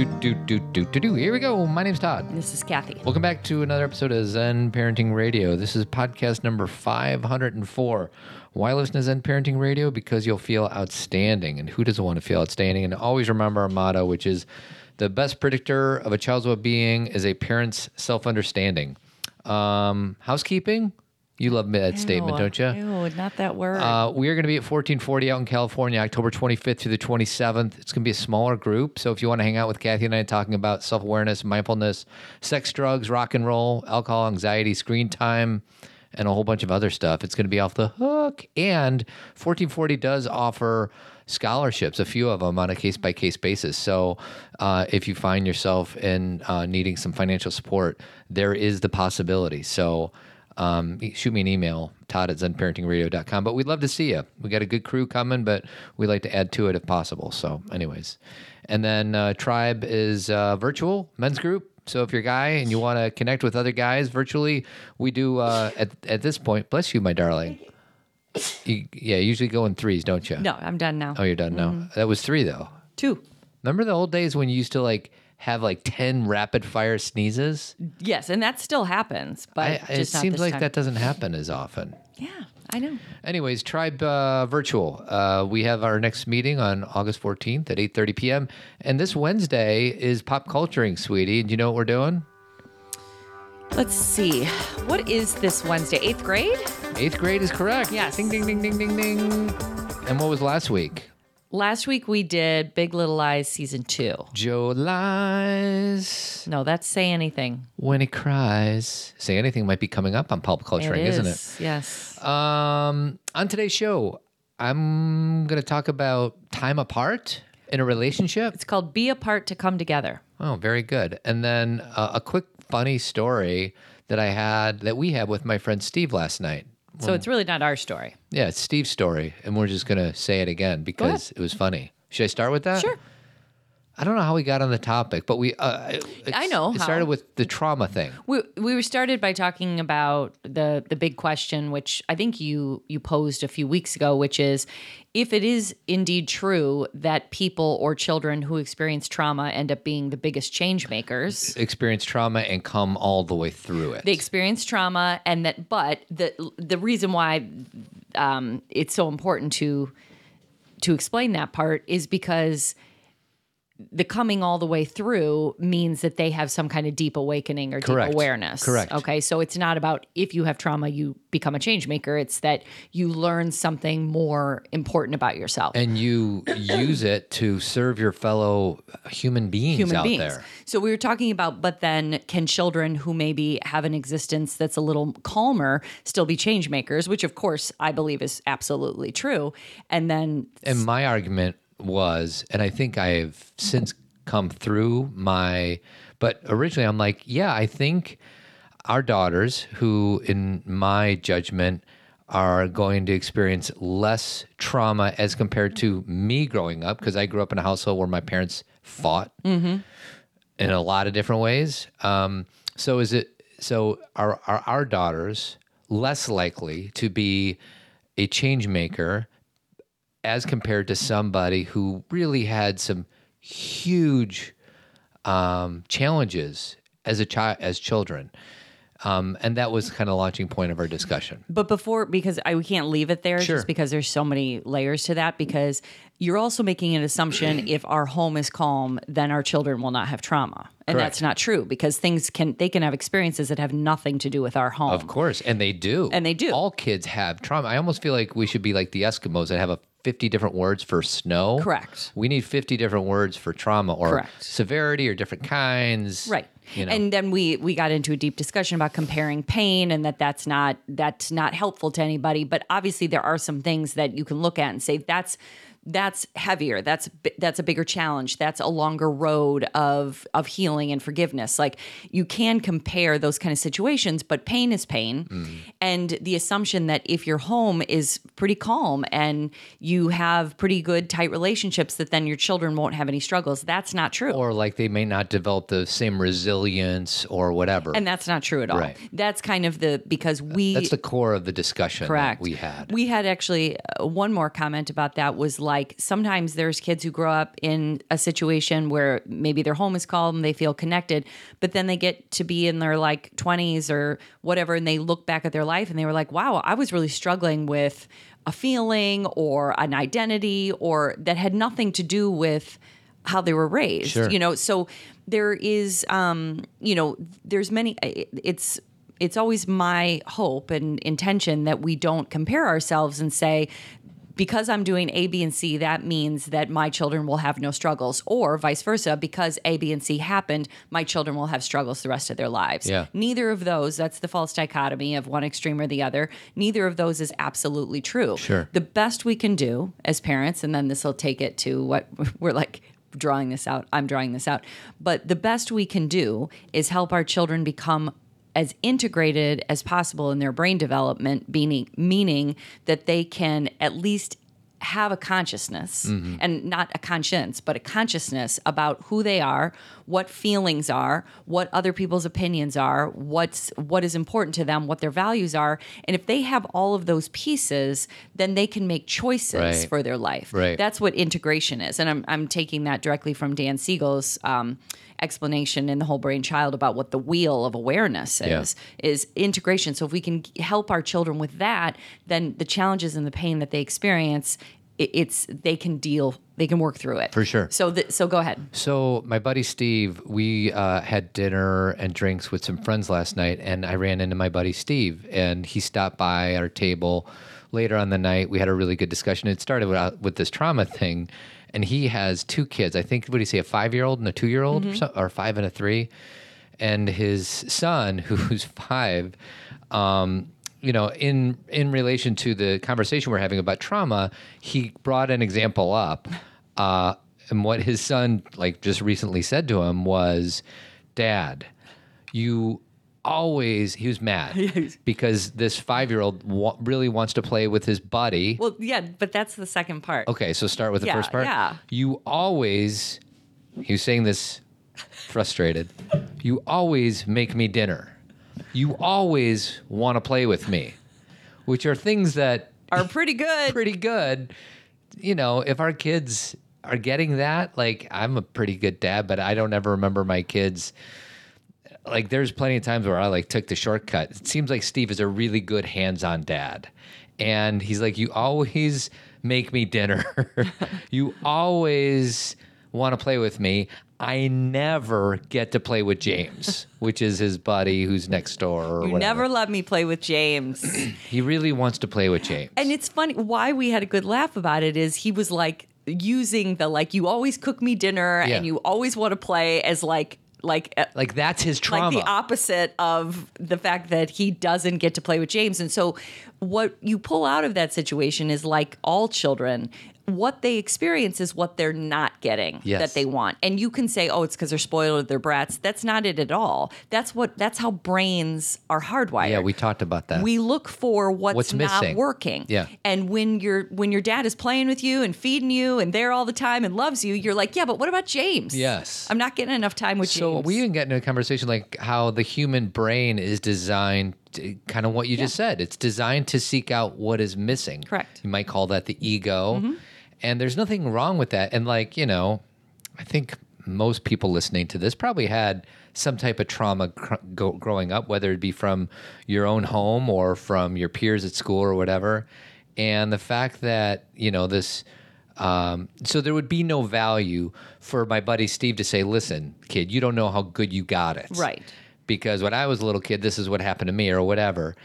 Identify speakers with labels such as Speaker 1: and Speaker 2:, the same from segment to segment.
Speaker 1: Do, do, do, do, do, do. Here we go. My name's Todd.
Speaker 2: This is Kathy.
Speaker 1: Welcome back to another episode of Zen Parenting Radio. This is podcast number 504. Why listen to Zen Parenting Radio? Because you'll feel outstanding. And who doesn't want to feel outstanding? And always remember our motto, which is the best predictor of a child's well being is a parent's self understanding. Um, housekeeping? You love that statement, don't you?
Speaker 2: Ew, not that word.
Speaker 1: Uh, we are going to be at 1440 out in California, October 25th through the 27th. It's going to be a smaller group. So if you want to hang out with Kathy and I talking about self awareness, mindfulness, sex, drugs, rock and roll, alcohol, anxiety, screen time, and a whole bunch of other stuff, it's going to be off the hook. And 1440 does offer scholarships, a few of them on a case by case basis. So uh, if you find yourself in uh, needing some financial support, there is the possibility. So um, shoot me an email, todd at zenparentingradio.com. But we'd love to see you. We got a good crew coming, but we'd like to add to it if possible. So, anyways. And then uh, Tribe is uh, virtual men's group. So if you're a guy and you want to connect with other guys virtually, we do uh, at, at this point. Bless you, my darling. You, yeah, you usually go in threes, don't you?
Speaker 2: no, I'm done now.
Speaker 1: Oh, you're done now. That was three, though.
Speaker 2: Two.
Speaker 1: Remember the old days when you used to like have like 10 rapid fire sneezes?
Speaker 2: Yes, and that still happens, but
Speaker 1: I, it seems like
Speaker 2: time.
Speaker 1: that doesn't happen as often.
Speaker 2: Yeah, I know.
Speaker 1: Anyways, Tribe uh, Virtual. Uh, we have our next meeting on August 14th at 8.30 p.m. And this Wednesday is Pop Culturing, sweetie. Do you know what we're doing?
Speaker 2: Let's see. What is this Wednesday? Eighth grade?
Speaker 1: Eighth grade is correct.
Speaker 2: Yes.
Speaker 1: Ding, ding, ding, ding, ding, ding. And what was last week?
Speaker 2: Last week we did Big Little Lies season two.
Speaker 1: Joe lies
Speaker 2: No, that's say anything.
Speaker 1: when he cries. Say anything might be coming up on Pop Culturing,
Speaker 2: is,
Speaker 1: isn't it?
Speaker 2: Yes.
Speaker 1: Um, on today's show, I'm going to talk about time apart in a relationship.
Speaker 2: It's called Be Apart to Come Together.
Speaker 1: Oh, very good. And then uh, a quick funny story that I had that we had with my friend Steve last night.
Speaker 2: So it's really not our story.
Speaker 1: Yeah, it's Steve's story, and we're just gonna say it again because it was funny. Should I start with that?
Speaker 2: Sure.
Speaker 1: I don't know how we got on the topic, but we. Uh,
Speaker 2: I know
Speaker 1: It
Speaker 2: how.
Speaker 1: started with the trauma thing.
Speaker 2: We we were started by talking about the the big question, which I think you you posed a few weeks ago, which is if it is indeed true that people or children who experience trauma end up being the biggest change makers.
Speaker 1: Experience trauma and come all the way through it.
Speaker 2: They experience trauma, and that, but the the reason why um, it's so important to to explain that part is because the coming all the way through means that they have some kind of deep awakening or
Speaker 1: Correct.
Speaker 2: deep awareness.
Speaker 1: Correct.
Speaker 2: Okay. So it's not about if you have trauma, you become a change maker. It's that you learn something more important about yourself.
Speaker 1: and you use it to serve your fellow human beings
Speaker 2: human
Speaker 1: out
Speaker 2: beings.
Speaker 1: there.
Speaker 2: So we were talking about, but then can children who maybe have an existence that's a little calmer still be change makers? Which, of course, I believe is absolutely true. And then,
Speaker 1: And my argument was, and I think I've since come through my, but originally I'm like, yeah, I think our daughters, who in my judgment are going to experience less trauma as compared to me growing up, because I grew up in a household where my parents fought in a lot of different ways. Um, so is it, so are, are our daughters less likely to be a change maker as compared to somebody who really had some huge um, challenges as a child as children um, and that was kind of launching point of our discussion
Speaker 2: but before, because I we can't leave it there
Speaker 1: Sure.
Speaker 2: just because there's so many layers to that, because you're also making an assumption if our home is calm, then our children will not have trauma. And
Speaker 1: Correct.
Speaker 2: that's not true because things can, they can have experiences that have nothing to do with our home.
Speaker 1: of course and they do
Speaker 2: And they do.
Speaker 1: all kids have trauma i almost feel like we should be like the eskimos that have a 50 different words for snow
Speaker 2: Correct.
Speaker 1: we need 50 different words for trauma or
Speaker 2: Correct.
Speaker 1: severity or different kinds
Speaker 2: right
Speaker 1: you know
Speaker 2: and then we we got into a deep discussion about comparing pain and that that's not that's not helpful to anybody but obviously there are some things that you can look at and say that's that's heavier. That's that's a bigger challenge. That's a longer road of of healing and forgiveness. Like you can compare those kind of situations but pain is pain.
Speaker 1: Mm-hmm.
Speaker 2: and the assumption that if your home is pretty calm and you have pretty good tight relationships that then your children won't have any struggles. That's not true.
Speaker 1: Or like they may not develop the same resilience or whatever.
Speaker 2: And that's not true at all.
Speaker 1: Right.
Speaker 2: That's kind of the because we
Speaker 1: that's the core of the discussion that
Speaker 2: correct.
Speaker 1: we had.
Speaker 2: We had actually uh, one more comment about that was like sometimes there's kids who grow up in a situation where maybe their home is calm, and they feel connected, but then they get to be in their like 20s or whatever, and they look back at their life and they were like, wow, I was really struggling with a feeling or an identity or that had nothing to do with how they were raised
Speaker 1: Sure.
Speaker 2: you know so there is um you know there's many it's it's always my hope and intention that we don't compare ourselves and say because I'm doing A, B, and C, that means that my children will have no struggles, or vice versa, because A, B, and C happened, my children will have struggles the rest of their lives.
Speaker 1: Yeah.
Speaker 2: Neither of those, that's the false dichotomy of one extreme or the other. Neither of those is absolutely true.
Speaker 1: Sure.
Speaker 2: The best we can do as parents, and then this will take it to what we're like drawing this out, I'm drawing this out, but the best we can do is help our children become as integrated as possible in their brain development, meaning, meaning that they can at least have a consciousness and not a conscience, but a consciousness about who they are, what feelings are, what other people's opinions are, what's what is important to them, what their values are. And if they have all of those pieces, then they can make choices
Speaker 1: Right.
Speaker 2: for their life.
Speaker 1: Right.
Speaker 2: That's what integration is. And I'm I'm taking that directly from Dan Siegel's um, explanation in the whole brain child about what the wheel of awareness
Speaker 1: Yeah.
Speaker 2: is is integration so if we can help our children with that then the challenges and the pain that they experience it's they can deal they can work through it
Speaker 1: For sure.
Speaker 2: so th- so go ahead
Speaker 1: So my buddy Steve, we uh, had dinner and drinks with some friends last night, and I ran into my buddy Steve, and he stopped by our table later on the night. We had a really good discussion. It started with, uh, with this trauma thing, and he has two kids. I think what do you say, a five year old and a two year old, or, or five and a three, and his son, who's five. Um, you know, in in relation to the conversation we're having about trauma, he brought an example up. Uh, and what his son like just recently said to him was, "Dad, you always." He was mad because this five year old wa- really wants to play with his buddy.
Speaker 2: well yeah but that's the second part
Speaker 1: okay, so start with the
Speaker 2: Yeah,
Speaker 1: first part.
Speaker 2: yeah.
Speaker 1: You always. He was saying this frustrated. You always make me dinner. You always want to play with me, which are things that
Speaker 2: are pretty good
Speaker 1: pretty good. You know, if our kids are getting that, like I'm a pretty good dad, but I don't ever remember my kids. Like there's plenty of times where I like took the shortcut. It seems like Steve is a really good hands-on dad. And he's like, You always make me dinner. you always want to play with me. I never get to play with James, which is his buddy who's next door. Or
Speaker 2: you
Speaker 1: whatever.
Speaker 2: never let me play with james
Speaker 1: He really wants to play with James.
Speaker 2: And it's funny why we had a good laugh about it is he was like using the like you always cook me dinner
Speaker 1: Yeah.
Speaker 2: and you always want to play as like like uh,
Speaker 1: like that's his trauma.
Speaker 2: like the opposite of the fact that he doesn't get to play with James. And so what you pull out of that situation is like all children what they experience is what they're not getting
Speaker 1: Yes.
Speaker 2: that they want. And you can say, "Oh, it's because they're spoiled or they're brats." That's not it at all. That's what that's how brains are hardwired.
Speaker 1: yeah, we talked about that.
Speaker 2: we look for what's,
Speaker 1: What's
Speaker 2: not
Speaker 1: missing.
Speaker 2: working.
Speaker 1: Yeah.
Speaker 2: And when your when your dad is playing with you and feeding you and there all the time and loves you, you're like, yeah, but what about James?
Speaker 1: Yes.
Speaker 2: I'm not getting enough time with
Speaker 1: So
Speaker 2: James.
Speaker 1: So we even get into a conversation like how the human brain is designed, kind of what you just said. It's designed to seek out what is missing.
Speaker 2: Correct. Mm-hmm.
Speaker 1: You might call that the ego, and there's nothing wrong with that. And like you know, I think most people listening to this probably had some type of trauma cr- go, growing up, whether it be from your own home or from your peers at school or whatever. And the fact that you know this. Um, so there would be no value for my buddy Steve to say, "Listen, kid, you don't know how good you got it."
Speaker 2: Right.
Speaker 1: Because when I was a little kid, this is what happened to me, or whatever.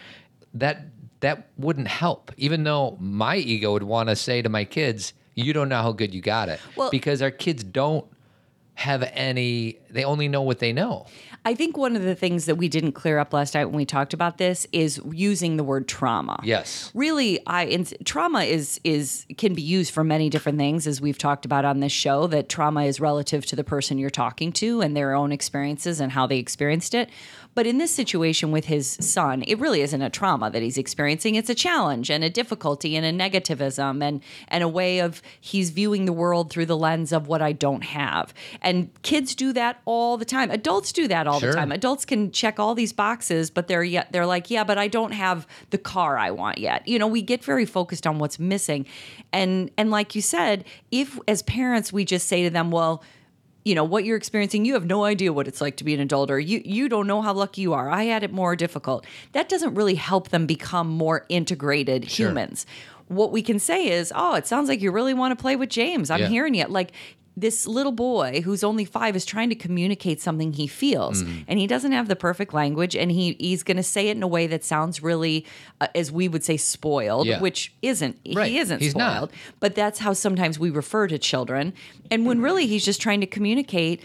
Speaker 1: That that wouldn't help. Even though my ego would want to say to my kids, "You don't know how good you got it,"
Speaker 2: Well-
Speaker 1: because our kids don't have any. They only know what they know.
Speaker 2: I think one of the things that we didn't clear up last night when we talked about this is using the word trauma.
Speaker 1: Yes.
Speaker 2: Really, I in, trauma is is can be used for many different things, as we've talked about on this show. That trauma is relative to the person you're talking to and their own experiences and how they experienced it. But in this situation with his son, it really isn't a trauma that he's experiencing. It's a challenge and a difficulty and a negativism and and a way of he's viewing the world through the lens of what I don't have. And kids do that all the time. Adults do that all
Speaker 1: Sure.
Speaker 2: the time. Adults can check all these boxes, but they're yet they're like, yeah, but I don't have the car I want yet. You know, we get very focused on what's missing, and and like you said, if as parents we just say to them, well. You know what you're experiencing. You have no idea what it's like to be an adult, or you you don't know how lucky you are. I had it more difficult. That doesn't really help them become more integrated humans. What we can say is, oh, it sounds like you really want to play with James. I'm
Speaker 1: Yeah.
Speaker 2: hearing you. Like this little boy who's only five is trying to communicate something he feels
Speaker 1: Mm.
Speaker 2: and he doesn't have the perfect language and he he's going to say it in a way that sounds really uh, as we would say spoiled
Speaker 1: Yeah.
Speaker 2: which isn't
Speaker 1: Right.
Speaker 2: he isn't
Speaker 1: He's not.
Speaker 2: spoiled but that's how sometimes we refer to children and when really he's just trying to communicate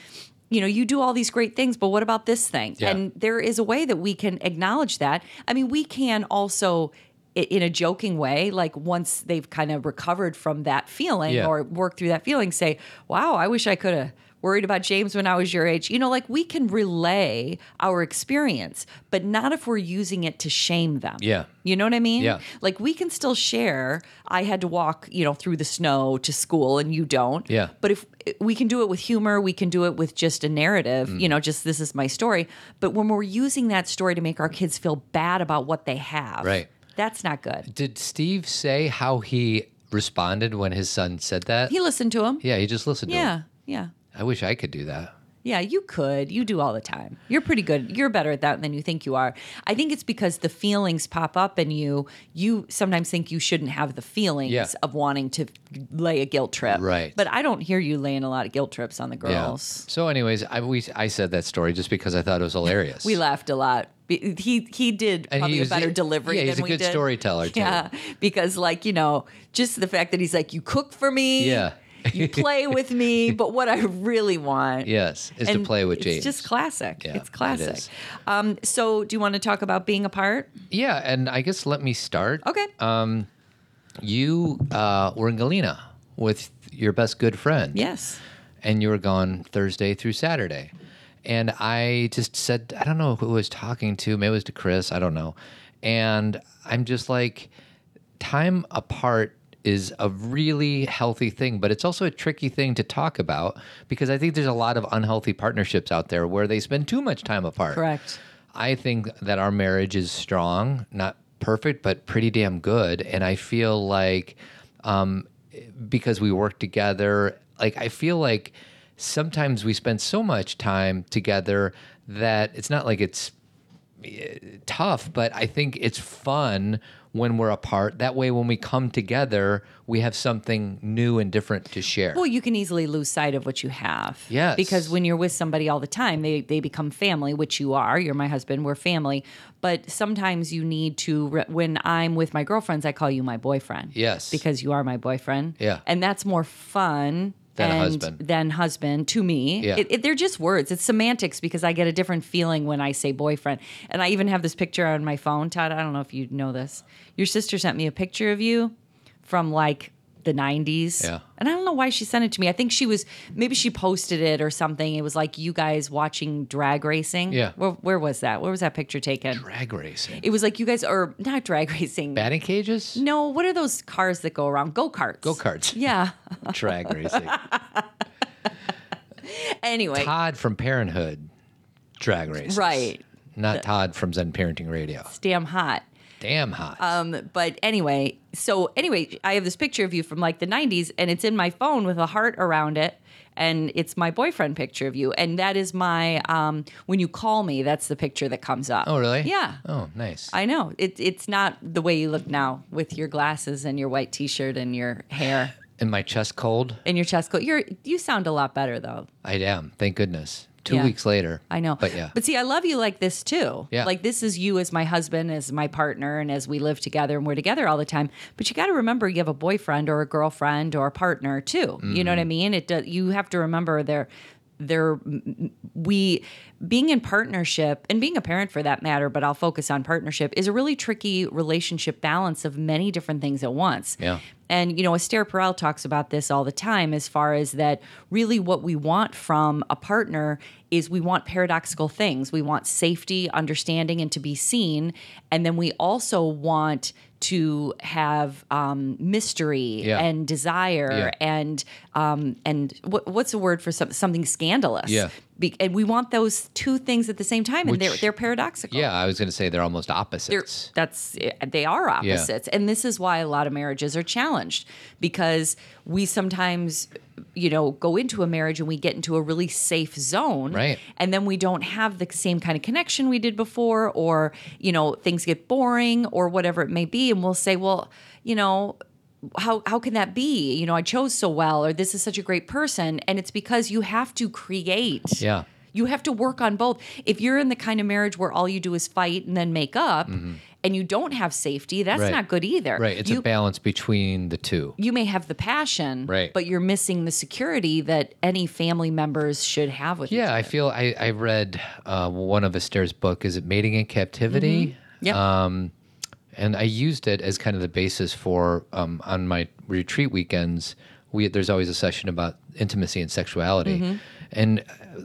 Speaker 2: you know you do all these great things but what about this thing
Speaker 1: Yeah.
Speaker 2: and there is a way that we can acknowledge that i mean we can also in a joking way like once they've kind of recovered from that feeling
Speaker 1: Yeah.
Speaker 2: or work through that feeling say wow i wish i could have worried about james when i was your age you know like we can relay our experience but not if we're using it to shame them
Speaker 1: Yeah.
Speaker 2: you know what i mean
Speaker 1: Yeah.
Speaker 2: like we can still share i had to walk you know through the snow to school and you don't
Speaker 1: Yeah.
Speaker 2: but if we can do it with humor we can do it with just a narrative
Speaker 1: Mm.
Speaker 2: you know just this is my story but when we're using that story to make our kids feel bad about what they have
Speaker 1: Right.
Speaker 2: That's not good
Speaker 1: Did Steve say how he responded when his son said that?
Speaker 2: he listened to him
Speaker 1: yeah, he just listened to him.
Speaker 2: yeah yeah
Speaker 1: I wish I could do that.
Speaker 2: Yeah, you could. You do all the time. You're pretty good. You're better at that than you think you are. I think it's because the feelings pop up in you. You sometimes think you shouldn't have the feelings
Speaker 1: Yeah.
Speaker 2: of wanting to lay a guilt trip.
Speaker 1: Right.
Speaker 2: But I don't hear you laying a lot of guilt trips on the girls.
Speaker 1: So, anyways, I we I said that story just because I thought it was hilarious.
Speaker 2: We laughed a lot. He he did
Speaker 1: And
Speaker 2: probably
Speaker 1: he
Speaker 2: a better delivery
Speaker 1: yeah,
Speaker 2: than
Speaker 1: he's a good
Speaker 2: did.
Speaker 1: storyteller, too.
Speaker 2: Yeah, because like you know, just the fact that he's like, you cook for me.
Speaker 1: Yeah.
Speaker 2: You play with me, but what I really want.
Speaker 1: yes, is to play with
Speaker 2: Jake.
Speaker 1: it's
Speaker 2: just classic.
Speaker 1: Yeah,
Speaker 2: it's classic.
Speaker 1: is.
Speaker 2: Um, so, do you want to talk about being apart?
Speaker 1: yeah, and I guess let me start.
Speaker 2: Okay.
Speaker 1: Um, you uh, were in Galena with your best good friend.
Speaker 2: yes.
Speaker 1: and you were gone Thursday through Saturday. And I just said, I don't know who I was talking to. Maybe it was to Chris. I don't know. And I'm just like, time apart is a really healthy thing, but it's also a tricky thing to talk about because I think there's a lot of unhealthy partnerships out there where they spend too much time apart.
Speaker 2: Correct.
Speaker 1: I think that our marriage is strong, not perfect, but pretty damn good. And I feel like um, because we work together, like I feel like sometimes we spend so much time together that it's not like it's eh, tough, but I think it's fun when we're apart. That way, when we come together, we have something new and different to share.
Speaker 2: Well, you can easily lose sight of what you have.
Speaker 1: Yes.
Speaker 2: Because when you're with somebody all the time, they, they become family, which you are. You're my husband, we're family. But sometimes you need to, re- when I'm with my girlfriends, I call you my boyfriend.
Speaker 1: Yes.
Speaker 2: Because you are my boyfriend.
Speaker 1: Yeah.
Speaker 2: And that's more fun.
Speaker 1: Than husband.
Speaker 2: Than husband to me.
Speaker 1: Yeah.
Speaker 2: It, it, they're just words. It's semantics because I get a different feeling when I say boyfriend. And I even have this picture on my phone, Todd. I don't know if you know this. Your sister sent me a picture of you from like the 90s.
Speaker 1: Yeah.
Speaker 2: And I don't know why she sent it to me. I think she was maybe she posted it or something. It was like you guys watching drag racing.
Speaker 1: Yeah.
Speaker 2: Where, where was that? Where was that picture taken?
Speaker 1: Drag racing,
Speaker 2: It was like you guys are not drag racing.
Speaker 1: batting cages,
Speaker 2: No, what are those cars that go around? Go karts.
Speaker 1: go karts,
Speaker 2: Yeah.
Speaker 1: drag racing.
Speaker 2: Anyway,
Speaker 1: Todd from Parenthood, drag races.
Speaker 2: Right.
Speaker 1: Not Todd from Zen Parenting Radio.
Speaker 2: it's damn hot.
Speaker 1: Damn hot.
Speaker 2: Um, but anyway, so anyway, I have this picture of you from like the 90s and it's in my phone with a heart around it. And it's my boyfriend picture of you. And that is my, um, when you call me, that's the picture that comes up.
Speaker 1: oh, really?
Speaker 2: Yeah.
Speaker 1: Oh, nice.
Speaker 2: I know. It, it's not the way you look now with your glasses and your white t shirt and your hair
Speaker 1: and my chest cold.
Speaker 2: and your chest cold. You're, you sound a lot better though.
Speaker 1: I am. Thank goodness. Two
Speaker 2: Yeah.
Speaker 1: weeks later.
Speaker 2: I know.
Speaker 1: But yeah.
Speaker 2: But see, I love you like this too.
Speaker 1: Yeah.
Speaker 2: Like this is you as my husband, as my partner, and as we live together and we're together all the time. But you got to remember you have a boyfriend or a girlfriend or a partner too. You know what I
Speaker 1: Mm-hmm.
Speaker 2: mean? It do, you have to remember they're they're we being in partnership and being a parent for that matter, but I'll focus on partnership is a really tricky relationship balance of many different things at once.
Speaker 1: Yeah.
Speaker 2: And, you know, Esther Perel talks about this all the time as far as that really what we want from a partner is we want paradoxical things. We want safety, understanding, and to be seen. And then we also want to have um, mystery
Speaker 1: Yeah.
Speaker 2: and desire
Speaker 1: Yeah.
Speaker 2: and um, and what, what's the word for some, something scandalous?
Speaker 1: Yeah.
Speaker 2: Be, and we want those two things at the same time, and they're they're paradoxical.
Speaker 1: Yeah, I was going to say they're almost
Speaker 2: They're,
Speaker 1: opposites.
Speaker 2: that's they are opposites, and this is why a lot of marriages are challenged because we sometimes, you know, go into a marriage and we get into a really safe zone,
Speaker 1: Right.
Speaker 2: And then we don't have the same kind of connection we did before, or you know, things get boring, or whatever it may be, and we'll say, well, you know. How, how can that be? You know, I chose so well, or this is such a great person. And it's because you have to create.
Speaker 1: Yeah.
Speaker 2: You have to work on both. If you're in the kind of marriage where all you do is fight and then make up and you don't have safety, that's
Speaker 1: Right.
Speaker 2: not good either.
Speaker 1: Right. It's
Speaker 2: you,
Speaker 1: a balance between the two.
Speaker 2: you may have the passion,
Speaker 1: Right.
Speaker 2: but you're missing the security that any family members should have with
Speaker 1: Yeah, I feel I, I read uh, one of Esther's book. Is it Mating in Captivity?
Speaker 2: Yep.
Speaker 1: Um, and I used it as kind of the basis for um, on my retreat weekends. We there's always a session about intimacy and sexuality, and uh,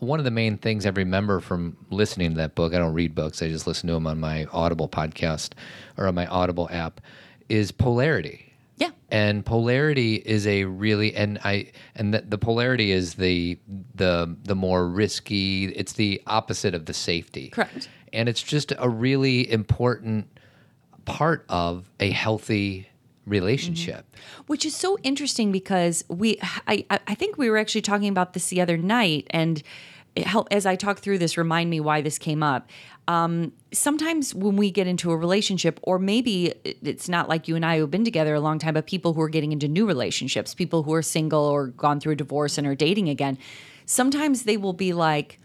Speaker 1: one of the main things I remember from listening to that book. I don't read books; I just listen to them on my Audible podcast or on my Audible app. Is polarity
Speaker 2: yeah.
Speaker 1: and polarity is a really and i and the, the polarity is the the the more risky it's the opposite of the safety
Speaker 2: Correct.
Speaker 1: and it's just a really important part of a healthy relationship.
Speaker 2: Which is so interesting because we I, I think we were actually talking about this the other night and as I talk through this remind me why this came up. Um, sometimes when we get into a relationship or maybe it's not like you and I who've been together a long time but people who are getting into new relationships people who are single or gone through a divorce and are dating again sometimes they will be like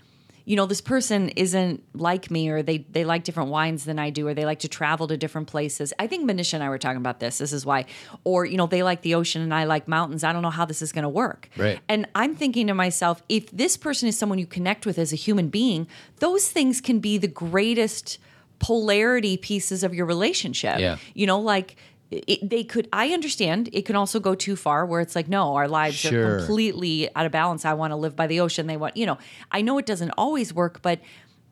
Speaker 2: you know, this person isn't like me, or they they like different wines than I do, or they like to travel to different places. I think Manisha and I were talking about this. This is why, or you know, they like the ocean and I like mountains. I don't know how this is going to work.
Speaker 1: Right.
Speaker 2: And I'm thinking to myself, if this person is someone you connect with as a human being, those things can be the greatest polarity pieces of your relationship.
Speaker 1: Yeah.
Speaker 2: You know, like. It, they could. I understand. It can also go too far, where it's like, no, our lives
Speaker 1: Sure.
Speaker 2: are completely completely out of balance. I want to live by the ocean. They want, you know, I know it doesn't always work, but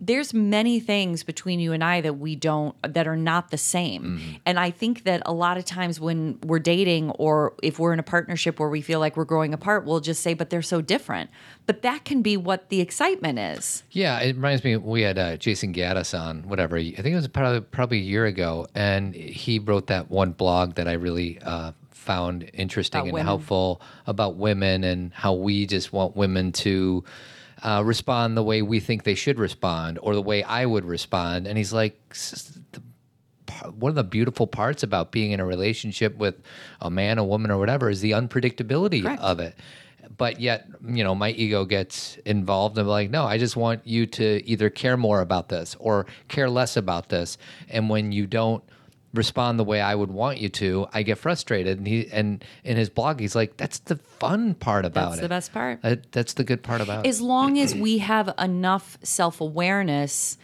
Speaker 2: there's many things between you and I that we don't that are not the same.
Speaker 1: Mm-hmm.
Speaker 2: And I think that a lot of times when we're dating or if we're in a partnership where we feel like we're growing apart, we'll just say but they're so different. But that can be what the excitement is.
Speaker 1: Yeah, it reminds me. We had uh, Jayson Gaddis on, whatever. I think it was probably probably a year ago, and he wrote that one blog that I really uh, found interesting
Speaker 2: About
Speaker 1: and
Speaker 2: women.
Speaker 1: helpful about women and how we just want women to uh, respond the way we think they should respond, or the way I would respond. And he's like, "S- the par- one of the beautiful parts about being in a relationship with a man, a woman, or whatever is the unpredictability
Speaker 2: Correct.
Speaker 1: of it. But yet, you know, my ego gets involved. I'm like, no, I just want you to either care more about this or care less about this. And when you don't respond the way I would want you to, I get frustrated. And he and in his blog, he's like, that's the fun part about
Speaker 2: That's
Speaker 1: it.
Speaker 2: That's the best part.
Speaker 1: That- that's the good part about it.
Speaker 2: as long as we have enough self awareness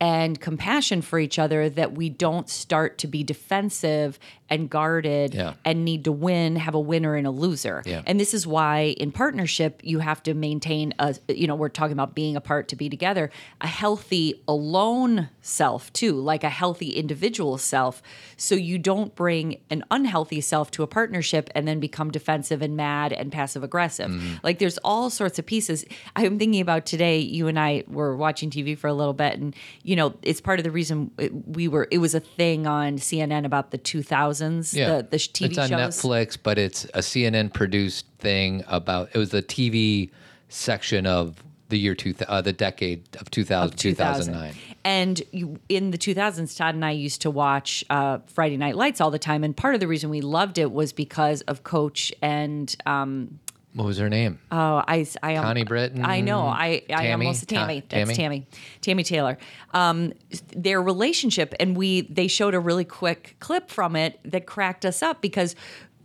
Speaker 2: and compassion for each other that we don't start to be defensive and guarded
Speaker 1: Yeah.
Speaker 2: and need to win, have a winner and a loser.
Speaker 1: Yeah.
Speaker 2: And this is why in partnership you have to maintain a you know, we're talking about being apart to be together, a healthy alone self too, like a healthy individual self. So you don't bring an unhealthy self to a partnership and then become defensive and mad and passive aggressive. Mm-hmm. Like there's all sorts of pieces. I'm thinking about today, you and I were watching TV for a little bit and you know, it's part of the reason we were it was a thing on CNN about the 2000s,
Speaker 1: yeah,
Speaker 2: the the TV
Speaker 1: it's on
Speaker 2: shows.
Speaker 1: Netflix, but it's a CNN produced thing about. It was the TV section of the year two, uh, the decade of 2000, 2009.
Speaker 2: And you, in the 2000s, Todd and I used to watch uh, Friday Night Lights all the time. And part of the reason we loved it was because of Coach and um,
Speaker 1: What was her name?
Speaker 2: oh, I, I um,
Speaker 1: Connie Britton,
Speaker 2: I know. I, I
Speaker 1: Tammy?
Speaker 2: almost Tammy.
Speaker 1: Ta-
Speaker 2: That's
Speaker 1: Tammy?
Speaker 2: Tammy. Tammy Taylor. Um, their relationship, and we they showed a really quick clip from it that cracked us up because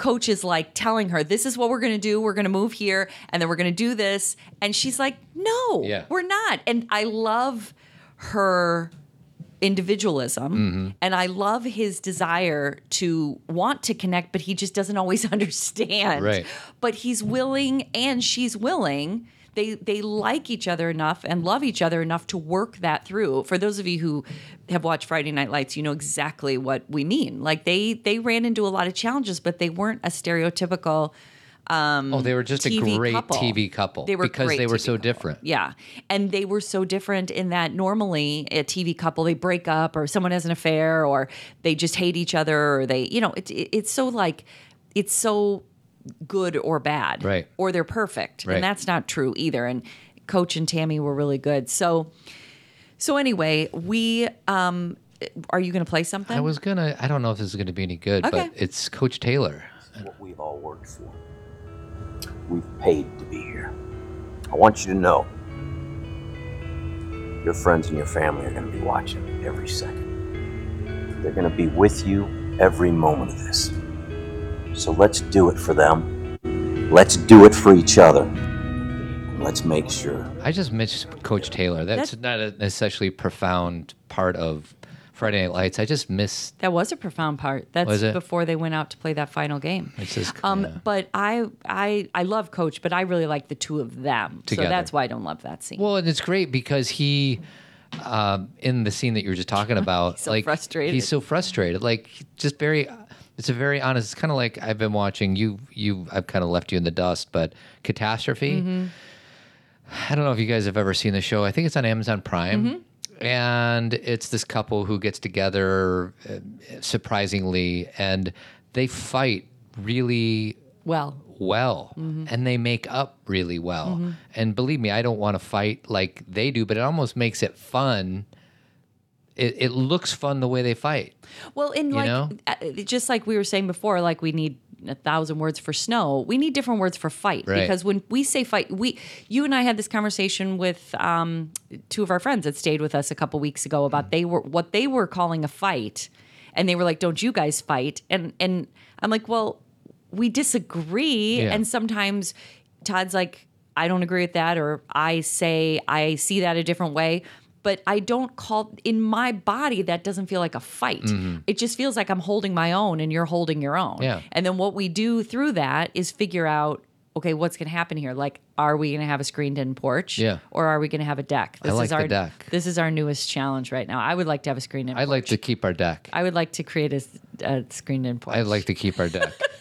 Speaker 2: coach is like telling her this is what we're going to do we're going to move here and then we're going to do this and she's like no
Speaker 1: Yeah.
Speaker 2: we're not and i love her individualism
Speaker 1: Mm-hmm.
Speaker 2: and i love his desire to want to connect but he just doesn't always understand
Speaker 1: Right.
Speaker 2: but he's willing and she's willing they they like each other enough and love each other enough to work that through for those of you who have watched friday night lights you know exactly what we mean like they they ran into a lot of challenges but they weren't a stereotypical um,
Speaker 1: oh, they were just a great
Speaker 2: couple.
Speaker 1: TV couple.
Speaker 2: They were
Speaker 1: because they were
Speaker 2: TV
Speaker 1: so
Speaker 2: couple.
Speaker 1: different.
Speaker 2: Yeah. And they were so different in that normally a TV couple, they break up or someone has an affair or they just hate each other or they, you know, it, it, it's so like, it's so good or bad.
Speaker 1: Right.
Speaker 2: Or they're perfect.
Speaker 1: Right.
Speaker 2: And that's not true either. And Coach and Tammy were really good. So, so anyway, we, um, are you going to play something?
Speaker 1: I was gonna. I don't know if this is gonna be any good,
Speaker 2: Okay.
Speaker 1: but it's Coach Taylor.
Speaker 3: what we've all worked for. We've paid to be here. I want you to know your friends and your family are going to be watching every second. They're going to be with you every moment of this. So let's do it for them. Let's do it for each other. Let's make sure
Speaker 1: I just miss Coach Taylor. That's,
Speaker 2: That's-
Speaker 1: not an necessarily profound part of Friday Night Lights. I just miss.
Speaker 2: That was a profound part. That's
Speaker 1: Was it?
Speaker 2: before they went out to play that final game.
Speaker 1: It's just
Speaker 2: Um,
Speaker 1: yeah.
Speaker 2: but I, I, I love Coach, but I really like the two of them.
Speaker 1: Together.
Speaker 2: So that's why I don't love that scene.
Speaker 1: Well, and it's great because he, um, in the scene that you were just talking about,
Speaker 2: so
Speaker 1: like
Speaker 2: frustrated.
Speaker 1: He's so frustrated. Like just very. It's a very honest. It's kind of like I've been watching you. You, I've kind of left you in the dust, but Catastrophe.
Speaker 2: Mm-hmm.
Speaker 1: I don't know if you guys have ever seen the show. I think it's on Amazon Prime.
Speaker 2: Mm-hmm.
Speaker 1: And it's this couple who gets together uh, surprisingly, and they fight really
Speaker 2: well,
Speaker 1: well
Speaker 2: Mm-hmm.
Speaker 1: and they make up really well. And believe me, I don't want to fight like they do, but it almost makes it fun. It, it looks fun the way they fight.
Speaker 2: well, in like
Speaker 1: know?
Speaker 2: uh, just like we were saying before, like we need a thousand words for snow. We need different words for fight
Speaker 1: Right.
Speaker 2: because when we say fight, we you and I had this conversation with um, two of our friends that stayed with us a couple weeks ago about they were what they were calling a fight, and they were like, "Don't you guys fight?" And and I'm like, "Well, we disagree,"
Speaker 1: Yeah.
Speaker 2: and sometimes Todd's like, "I don't agree with that," or I say I see that a different way. But I don't call in my body that doesn't feel like a fight. Mm-hmm. It just feels like I'm holding my own and you're holding your own.
Speaker 1: Yeah.
Speaker 2: And then what we do through that is figure out, okay, what's going to happen here? Like, are we going to have a screened-in porch?
Speaker 1: Yeah.
Speaker 2: Or are we going to have a deck? This
Speaker 1: like
Speaker 2: is
Speaker 1: the
Speaker 2: our
Speaker 1: deck.
Speaker 2: This is our newest challenge right now. I would like to have a screened-in.
Speaker 1: I'd
Speaker 2: porch.
Speaker 1: like to keep our deck.
Speaker 2: I would like to create a, a screened-in porch.
Speaker 1: I'd like to keep our deck.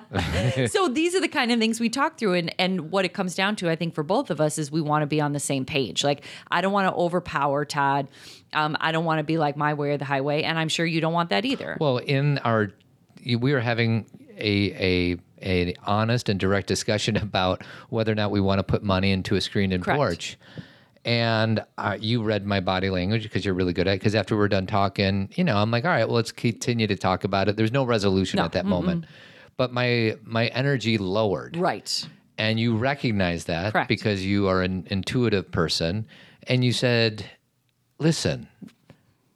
Speaker 2: so these are the kind of things we talk through and and what it comes down to i think for both of us is we want to be on the same page like i don't want to overpower todd um, i don't want to be like my way or the highway and i'm sure you don't want that either
Speaker 1: well, in our, we are having a, a, a honest and direct discussion about whether or not we want to put money into a screened in
Speaker 2: Correct.
Speaker 1: porch. And uh, you read my body language because you're really good at it. Because after we're done talking, you know, I'm like, all right, well, let's continue to talk about it. There's no resolution
Speaker 2: No,
Speaker 1: at that moment, but my my energy lowered,
Speaker 2: right
Speaker 1: and you recognize that
Speaker 2: Correct.
Speaker 1: because you are an intuitive person, and you said, listen,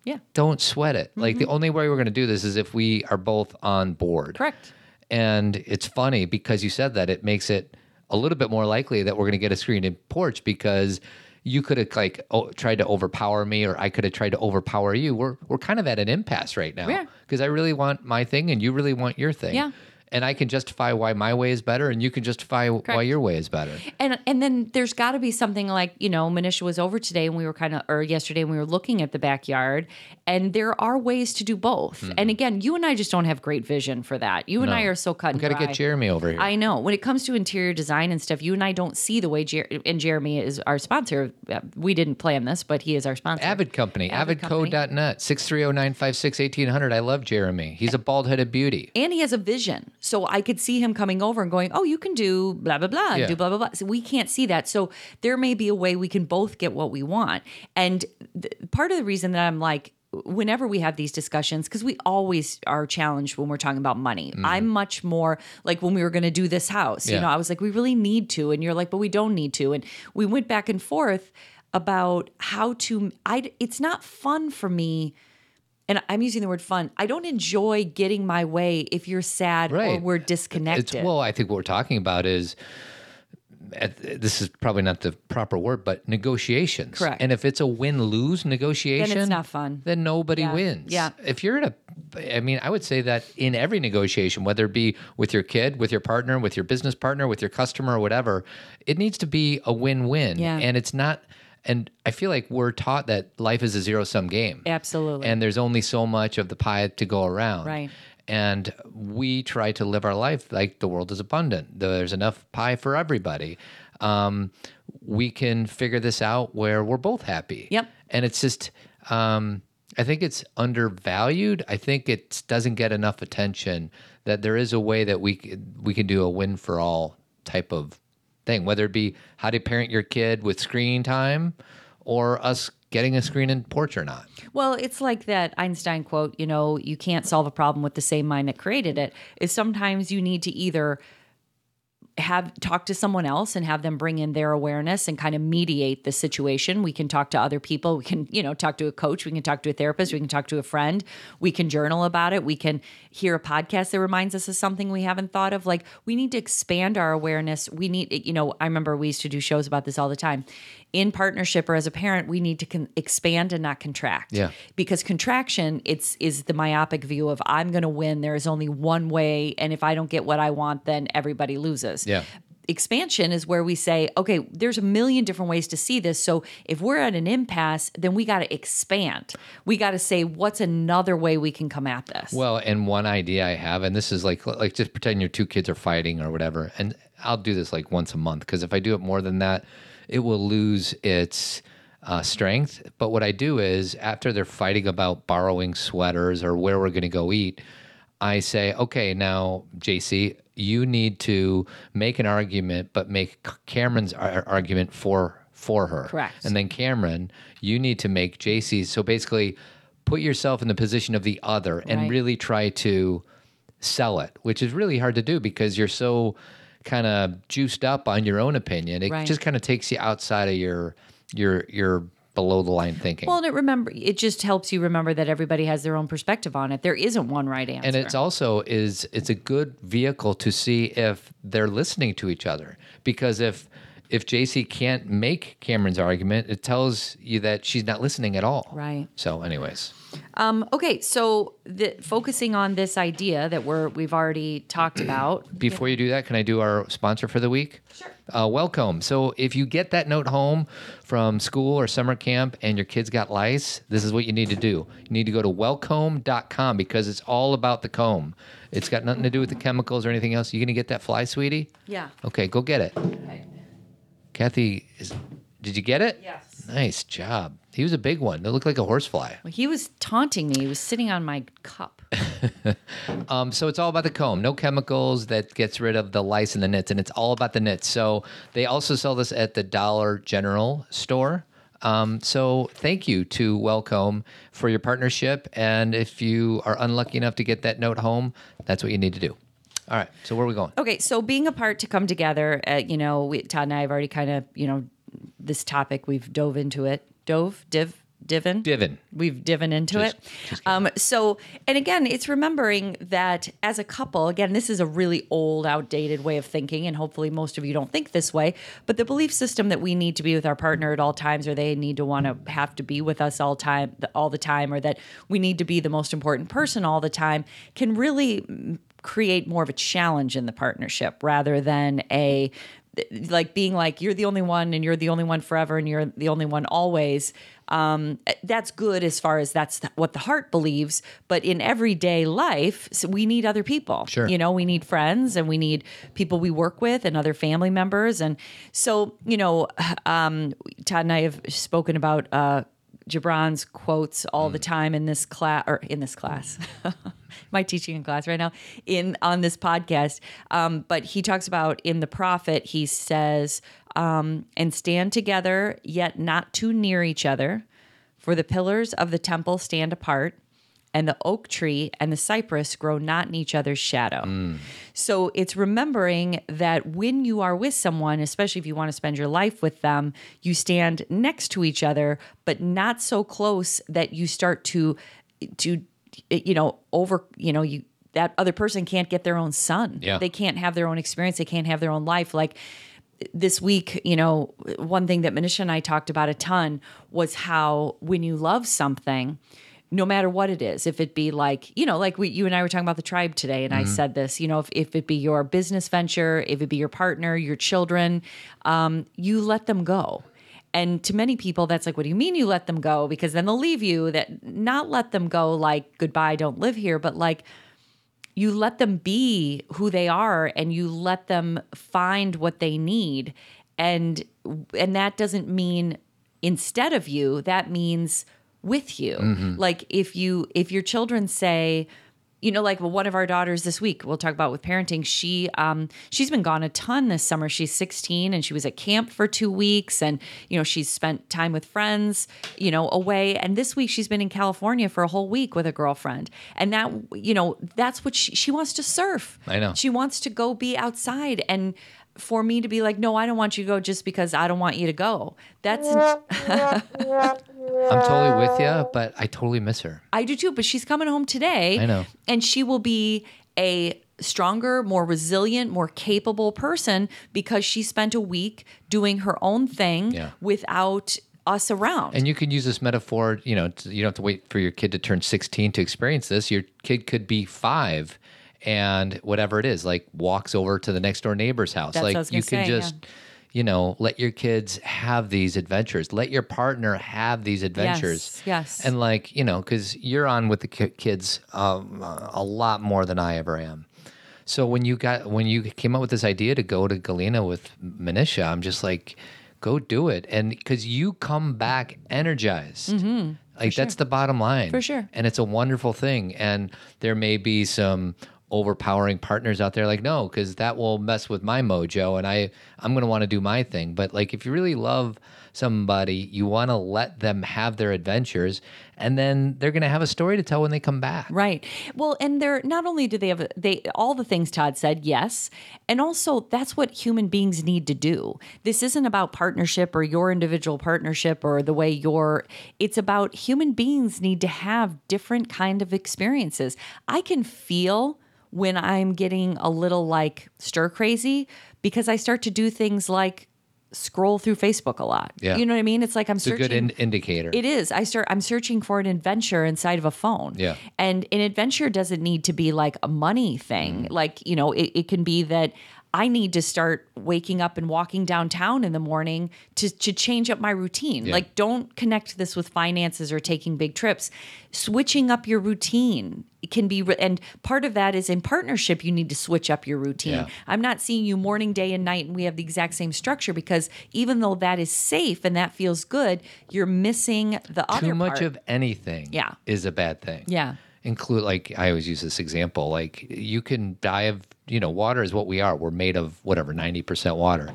Speaker 2: yeah
Speaker 1: don't sweat it. Like
Speaker 2: Mm-hmm.
Speaker 1: the only way we're going to do this is if we are both on board.
Speaker 2: correct
Speaker 1: And it's funny because you said that it makes it a little bit more likely that we're going to get a screened in porch because you could have like o- tried to overpower me or I could have tried to overpower you. We're we're kind of at an impasse right now
Speaker 2: Yeah.
Speaker 1: because I really want my thing and you really want your thing.
Speaker 2: Yeah.
Speaker 1: And I can justify why my way is better and you can justify why your way is better.
Speaker 2: And and then there's got to be something like you know, Manisha was over today, and we were kind of or yesterday, and we were looking at the backyard, and there are ways to do both. And again, you and I just don't have great vision for that. You and I
Speaker 1: Mm-hmm.
Speaker 2: Are so cut and
Speaker 1: Got to get Jeremy over here.
Speaker 2: I know. When it comes to interior design and stuff, you and I don't see the way Jer- and Jeremy is our sponsor. Uh, We didn't plan this, but he is our sponsor.
Speaker 1: Avid Company,
Speaker 2: Avid Company.
Speaker 1: avidco.net, 630-956-1800. I love Jeremy. He's a bald-headed beauty.
Speaker 2: and he has a vision. So I could see him coming over and going, "Oh, you can do blah blah blah,
Speaker 1: Yeah.
Speaker 2: do blah blah blah." So we can't see that. So there may be a way we can both get what we want. And th- part of the reason that I'm like whenever we have these discussions because we always are challenged when we're talking about money. Mm-hmm. I'm much more like when we were going to do this house, you know, I was like we really need to and you're like but we don't need to and we went back and forth about how to I it's not fun for me and I'm using the word fun. I don't enjoy getting my way if you're sad or we're
Speaker 1: It's,
Speaker 2: disconnected.
Speaker 1: well, I think what we're talking about is at, this is probably not the proper word, but negotiations.
Speaker 2: Correct.
Speaker 1: And if it's a win lose negotiation, then it's
Speaker 2: not fun.
Speaker 1: Then nobody
Speaker 2: Yeah.
Speaker 1: wins.
Speaker 2: Yeah.
Speaker 1: If you're in a, I mean, I would say that in every negotiation, whether it be with your kid, with your partner, with your business partner, with your customer, or whatever, it needs to be a win win.
Speaker 2: Yeah.
Speaker 1: And it's not. And I feel like we're taught that life is a zero sum game.
Speaker 2: Absolutely.
Speaker 1: And there's only so much of the pie to go around.
Speaker 2: Right.
Speaker 1: And we try to live our life like the world is abundant. There's enough pie for everybody. Um, we can figure this out where we're both happy.
Speaker 2: Yep.
Speaker 1: And it's just, um, I think it's undervalued. I think it doesn't get enough attention that there is a way that we we can do a win for all type of thing, whether it be how to parent your kid with screen time or us getting a screen in porch or not.
Speaker 2: Well, it's like that Einstein quote, you know, you can't solve a problem with the same mind that created it. Is sometimes you need to either have talk to someone else and have them bring in their awareness and kind of mediate the situation. We can talk to other people. We can, you know, talk to a coach. We can talk to a therapist. We can talk to a friend. We can journal about it. We can hear a podcast that reminds us of something we haven't thought of. Like we need to expand our awareness. We need, you know, I remember we used to do shows about this all the time. In partnership or as a parent, we need to con- expand and not contract.
Speaker 1: Yeah.
Speaker 2: Because contraction, it's is the myopic view of I'm going to win. There is only one way, and if I don't get what I want, then everybody loses
Speaker 1: Yeah.
Speaker 2: expansion is where we say, okay, there's a million different ways to see this. So if we're at an impasse, then we got to expand. We got to say, what's another way we can come at this?
Speaker 1: Well, and one idea I have, and this is like like just pretend your two kids are fighting or whatever, and I'll do this like once a month because if I do it more than that, it will lose its uh, strength. But what I do is after they're fighting about borrowing sweaters or where we're going to go eat, I say, okay, now JC, you need to make an argument, but make Cameron's ar- argument for for her.
Speaker 2: Correct.
Speaker 1: And then Cameron, you need to make JC. So basically, put yourself in the position of the other and
Speaker 2: Right.
Speaker 1: really try to sell it, which is really hard to do because you're so kind of juiced up on your own opinion. It
Speaker 2: Right.
Speaker 1: just kind of takes you outside of your your your below the line thinking.
Speaker 2: well, and it remember it just helps you remember that everybody has their own perspective on it. There isn't one right answer.
Speaker 1: and it's also is it's a good vehicle to see if they're listening to each other because if if JC can't make Cameron's argument, it tells you that she's not listening at all.
Speaker 2: Right.
Speaker 1: So, anyways,
Speaker 2: um, okay, so the, focusing on this idea that we're we've already talked about.
Speaker 1: before you do that, can I do our sponsor for the week? Sure. Uh, Wellcomb. So, if you get that note home from school or summer camp and your kids got lice, this is what you need to do. You need to go to wellcomb.com because it's all about the comb. It's got nothing to do with the chemicals or anything else. You going to get that fly, sweetie?
Speaker 2: Yeah.
Speaker 1: Okay, go get it. Kathy, is, did you get it?
Speaker 2: Yes.
Speaker 1: Nice job. He was a big one. It looked like a horsefly.
Speaker 2: Well, he was taunting me. He was sitting on my cup.
Speaker 1: Um, so it's all about the comb. No chemicals that gets rid of the lice and the nits, and it's all about the nits. So they also sell this at the Dollar General store. Um, so thank you to Wellcomb for your partnership. And if you are unlucky enough to get that note home, that's what you need to do. All right. So where are we going?
Speaker 2: Okay, so being apart to come together, uh, you know, we, Todd and I have already kind of, you know, this topic we've dove into it. Dove, div, divin,
Speaker 1: Divin.
Speaker 2: We've divin into it. Um, so, and again, it's remembering that as a couple, again, this is a really old, outdated way of thinking, and hopefully most of you don't think this way. But the belief system that we need to be with our partner at all times, or they need to want to have to be with us all time, all the time, or that we need to be the most important person all the time, can really create more of a challenge in the partnership rather than a like being like you're the only one and you're the only one forever and you're the only one always um, that's good as far as that's th- what the heart believes but in everyday life so we need other people
Speaker 1: Sure.
Speaker 2: you know we need friends and we need people we work with and other family members and so you know um, todd and i have spoken about uh, Gibran's quotes all the time in this class or in this class. My teaching in class right now in on this podcast. Um, but he talks about in the prophet, he says, um, and stand together, yet not too near each other, for the pillars of the temple stand apart, and the oak tree and the cypress grow not in each other's shadow. So it's remembering that when you are with someone, especially if you want to spend your life with them, you stand next to each other, but not so close that you start to to you know over you know you that other person can't get their own sun.
Speaker 1: Yeah.
Speaker 2: They can't have their own experience. They can't have their own life. Like this week, you know, one thing that Manisha and I talked about a ton was how when you love something, no matter what it is, if it be like, you know, like we, you and I were talking about the tribe today, and I said this, you know, if, if it be your business venture, if it be your partner, your children, um, you let them go. And to many people, that's like, what do you mean you let them go? Because then they'll leave you. That not let them go like goodbye, don't live here, but like you let them be who they are and you let them find what they need and and that doesn't mean instead of you that means with you mm-hmm. like if you if your children say you know like one of our daughters this week? We'll talk about with parenting. She um she's been gone a ton this summer. She's 16 and she was at camp for two weeks and you know she's spent time with friends you know away. And this week she's been in california for a whole week with a girlfriend. And that you know that's what she, she wants to surf.
Speaker 1: I know.
Speaker 2: she wants to go be outside. And for me to be like no i don't want you to go just because i don't want you to go. That's
Speaker 1: I'm totally with you, but I totally miss her.
Speaker 2: I do too, but she's coming home today.
Speaker 1: I know.
Speaker 2: And she will be a stronger, more resilient, more capable person because she spent a week doing her own thing
Speaker 1: Yeah.
Speaker 2: without us around.
Speaker 1: And you can use this metaphor, you know, you don't have to wait for your kid to turn 16 to experience this. Your kid could be five and whatever it is, like walks over to the next door neighbor's house.
Speaker 2: That's
Speaker 1: like you can
Speaker 2: say,
Speaker 1: just,
Speaker 2: yeah.
Speaker 1: You know, let your kids have these adventures. Let your partner have these adventures.
Speaker 2: yes. yes.
Speaker 1: And like, you know, because you're on with the kids um, a lot more than I ever am. So when you got when you came up with this idea to go to Galena with Manisha, I'm just like, go do it, and because you come back energized. Like that's the bottom line
Speaker 2: Mm-hmm. For sure.
Speaker 1: and it's a wonderful thing. And there may be some overpowering partners out there like no because that will mess with my mojo and i i'm going to want to do my thing but like if you really love somebody you want to let them have their adventures and then they're going to have a story to tell when they come back
Speaker 2: Right. Well, and they're not only do they have they all the things Todd said, yes, and also that's what human beings need to do. This isn't about partnership or your individual partnership or the way you're it's about human beings need to have different kind of experiences. I can feel when I'm getting a little like stir crazy because I start to do things like scroll through Facebook a lot.
Speaker 1: Yeah.
Speaker 2: You know what I mean? It's like I'm searching.
Speaker 1: it's a good in- indicator
Speaker 2: it is. I start. I'm searching for an adventure inside of a phone.
Speaker 1: Yeah.
Speaker 2: And an adventure doesn't need to be like a money thing.
Speaker 1: Mm.
Speaker 2: Like you know, it, it can be that I need to start waking up and walking downtown in the morning to to change up my routine. Like, don't connect this with finances or taking big trips. Switching up your routine can be, re- and part of that is in partnership. You need to switch up your routine.
Speaker 1: Yeah.
Speaker 2: I'm not seeing you morning, day, and night, and we have the exact same structure because even though that is safe and that feels good, you're missing the other
Speaker 1: too much
Speaker 2: part.
Speaker 1: of anything
Speaker 2: Yeah.
Speaker 1: is a bad thing
Speaker 2: Yeah.
Speaker 1: include like i always use this example like you can die of you know water is what we are we're made of whatever 90% water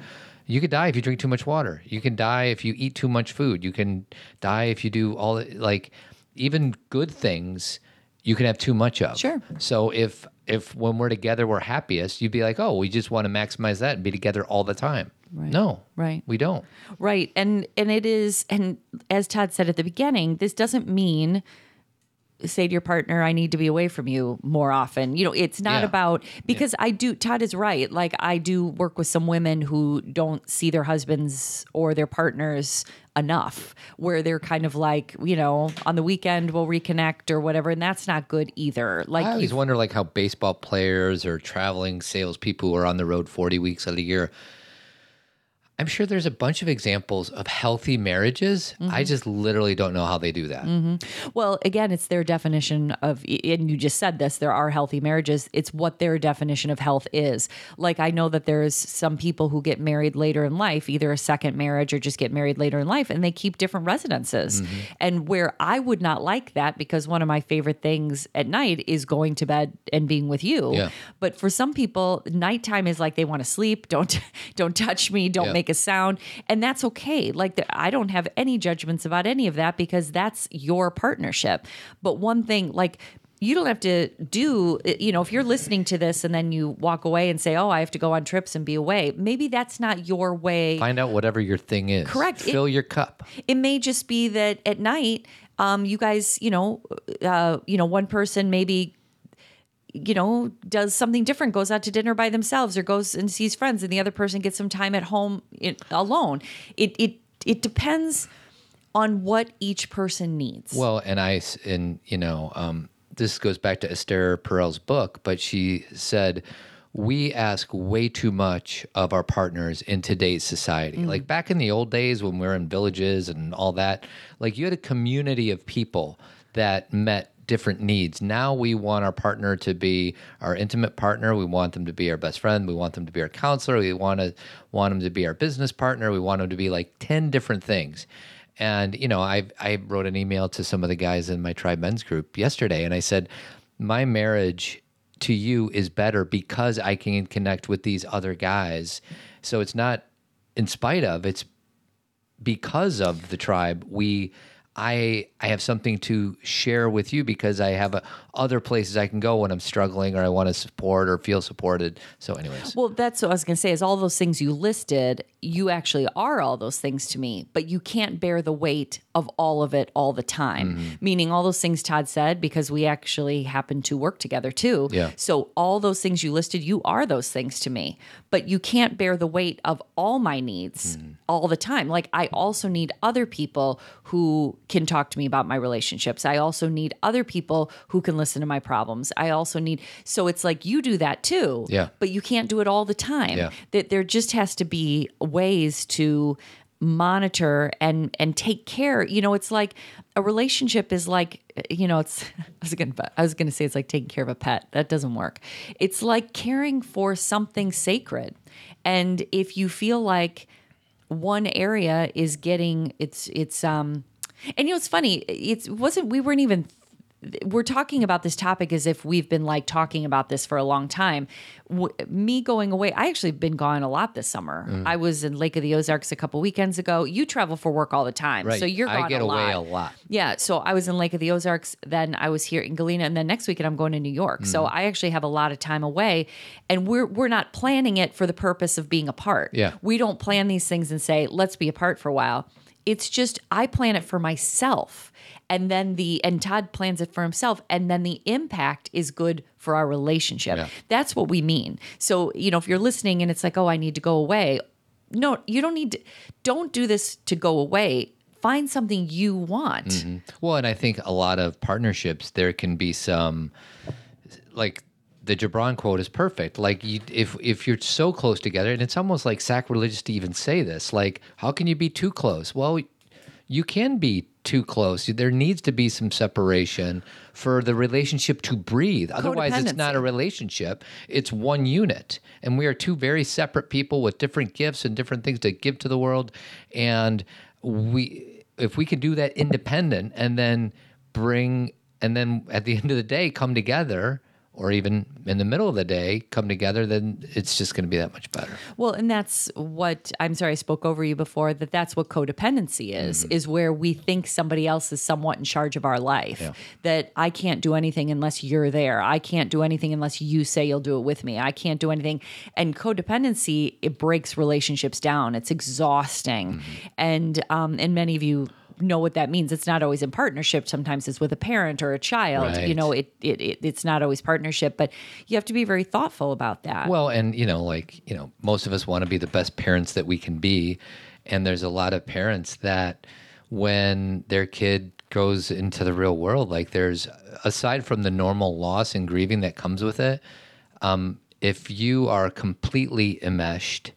Speaker 1: you could die if you drink too much water you can die if you eat too much food you can die if you do all like even good things you can have too much of
Speaker 2: Sure.
Speaker 1: so if if when we're together we're happiest you'd be like oh we just want to maximize that and be together all the time Right. no
Speaker 2: Right.
Speaker 1: we don't
Speaker 2: Right. And and it is and as Todd said at the beginning, this doesn't mean say to your partner I need to be away from you more often. You know, it's not
Speaker 1: Yeah.
Speaker 2: about because I do Todd is right. Like I do work with some women who don't see their husbands or their partners enough where they're kind of like, you know, on the weekend we'll reconnect or whatever and that's not good either. Like
Speaker 1: I always wonder like how baseball players or traveling salespeople who are on the road 40 weeks out of the year. I'm sure there's a bunch of examples of healthy marriages.
Speaker 2: Mm-hmm.
Speaker 1: I just literally don't know how they do that.
Speaker 2: Well, again, it's their definition of, and you just said this, there are healthy marriages. It's what their definition of health is. Like, I know that there's some people who get married later in life, either a second marriage or just get married later in life, and they keep different residences.
Speaker 1: Mm-hmm.
Speaker 2: And where I would not like that because one of my favorite things at night is going to bed and being with you.
Speaker 1: Yeah.
Speaker 2: But for some people, nighttime is like they want to sleep. Don't don't touch me. Don't
Speaker 1: Yeah.
Speaker 2: make a sound, and that's okay. Like the, I don't have any judgments about any of that because that's your partnership. But one thing, like. You don't have to do, you know, if you're listening to this and then you walk away and say, Oh, I have to go on trips and be away. Maybe that's not your way.
Speaker 1: Find out whatever your thing is.
Speaker 2: Correct. It-
Speaker 1: Fill your cup.
Speaker 2: It may just be that at night, um, you guys, you know, uh, you know, one person maybe you know, does something different, goes out to dinner by themselves or goes and sees friends and the other person gets some time at home alone. It it it depends on what each person needs.
Speaker 1: Well, and I and you know, um, this goes back to Esther Perel's book, but she said, we ask way too much of our partners in today's society.
Speaker 2: Mm.
Speaker 1: Like back in the old days when we were in villages and all that, like you had a community of people that met different needs. Now we want our partner to be our intimate partner. We want them to be our best friend. We want them to be our counselor. We want to want them to be our business partner. We want them to be like 10 different things. And, you know, I, I wrote an email to some of the guys in my tribe men's group yesterday and I said, my marriage to you is better because I can connect with these other guys. So it's not in spite of, it's because of the tribe. We I I have something to share with you because I have a, other places I can go when I'm struggling or I want to support or feel supported. So, anyways,
Speaker 2: Well, that's what I was going to say is all those things you listed, you actually are all those things to me, but you can't bear the weight of all of it all the time.
Speaker 1: Mm-hmm.
Speaker 2: Meaning all those things Todd said because we actually happen to work together too.
Speaker 1: Yeah.
Speaker 2: So all those things you listed, you are those things to me, but you can't bear the weight of all my needs
Speaker 1: Mm-hmm.
Speaker 2: all the time. Like I also need other people who can talk to me about my relationships. I also need other people who can listen to my problems. I also need so it's like you do that too.
Speaker 1: Yeah.
Speaker 2: But you can't do it all the time.
Speaker 1: Yeah.
Speaker 2: That there just has to be ways to monitor and and take care. You know, it's like a relationship is like you know, it's I was gonna I was gonna say it's like taking care of a pet. That doesn't work. It's like caring for something sacred. And if you feel like one area is getting it's it's um and you know it's funny it's wasn't we weren't even we're talking about this topic as if we've been like talking about this for a long time. W- me going away, I actually been gone a lot this summer.
Speaker 1: Mm.
Speaker 2: I was in Lake of the Ozarks a couple weekends ago. You travel for work all the time,
Speaker 1: right.
Speaker 2: so you're
Speaker 1: I
Speaker 2: gone
Speaker 1: get
Speaker 2: a
Speaker 1: away
Speaker 2: lot.
Speaker 1: a lot.
Speaker 2: Yeah, so I was in Lake of the Ozarks, then I was here in Galena, and then next weekend I'm going to New York. So
Speaker 1: Mm.
Speaker 2: I actually have a lot of time away, and we're we're not planning it for the purpose of being apart.
Speaker 1: Yeah.
Speaker 2: we don't plan these things and say let's be apart for a while. It's just I plan it for myself, and then the and Todd plans it for himself, and then the impact is good for our relationship.
Speaker 1: Yeah.
Speaker 2: That's what we mean. So you know, if you're listening and it's like, oh, I need to go away. No, you don't need to. Don't do this to go away. Find something you want. Mm-hmm.
Speaker 1: Well, and I think a lot of partnerships there can be some like the Gibran quote is perfect. Like you, if if you're so close together, and it's almost like sacrilegious to even say this. Like, how can you be too close? Well, you can be too close. There needs to be some separation for the relationship to breathe. Otherwise, it's not a relationship. It's one unit, and we are two very separate people with different gifts and different things to give to the world. And we, if we can do that independent, and then bring, and then at the end of the day, come together. Or even in the middle of the day, come together, then it's just going to be that much better.
Speaker 2: Well, and that's what I'm sorry I spoke over you before that that's what codependency is is where we think somebody else is somewhat in charge of our life. That I can't do anything unless you're there. I can't do anything unless you say you'll do it with me. I can't do anything. And codependency it breaks relationships down. It's exhausting. And um and many of you know what that means. It's not always in partnership. Sometimes it's with a parent or a child. You know, it, it, it it's not always partnership, but you have to be very thoughtful about that.
Speaker 1: Well, and you know, like, you know, most of us want to be the best parents that we can be. And there's a lot of parents that when their kid goes into the real world, like there's aside from the normal loss and grieving that comes with it, um, if you are completely enmeshed,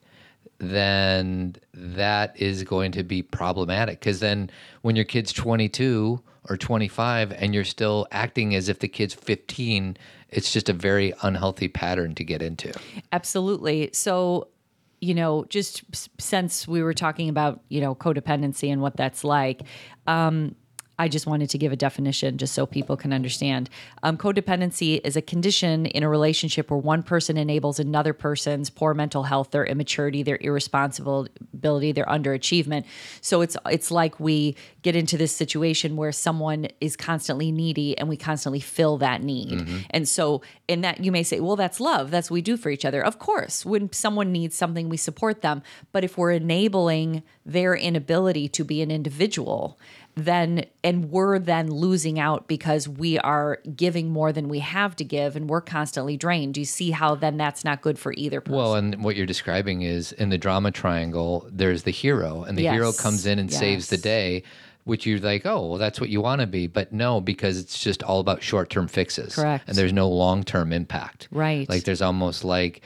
Speaker 1: then that is going to be problematic because then when your kid's 22 or 25 and you're still acting as if the kid's 15 it's just a very unhealthy pattern to get into
Speaker 2: Absolutely. So, you know, just since we were talking about, you know, codependency and what that's like, um, I just wanted to give a definition just so people can understand. Um, codependency is a condition in a relationship where one person enables another person's poor mental health, their immaturity, their irresponsibility, their underachievement. So it's it's like we get into this situation where someone is constantly needy and we constantly fill that need. And so in that you may say, well, that's love. That's what we do for each other. Of course, when someone needs something, we support them. But if we're enabling their inability to be an individual, then and we're then losing out because we are giving more than we have to give and we're constantly drained. Do you see how then that's not good for either person?
Speaker 1: well and what you're describing is in the drama triangle there's the hero and the hero comes in and saves the day which you're like oh well that's what you want to be but no because it's just all about short-term fixes
Speaker 2: Correct.
Speaker 1: and there's no long-term impact
Speaker 2: Right.
Speaker 1: like there's almost like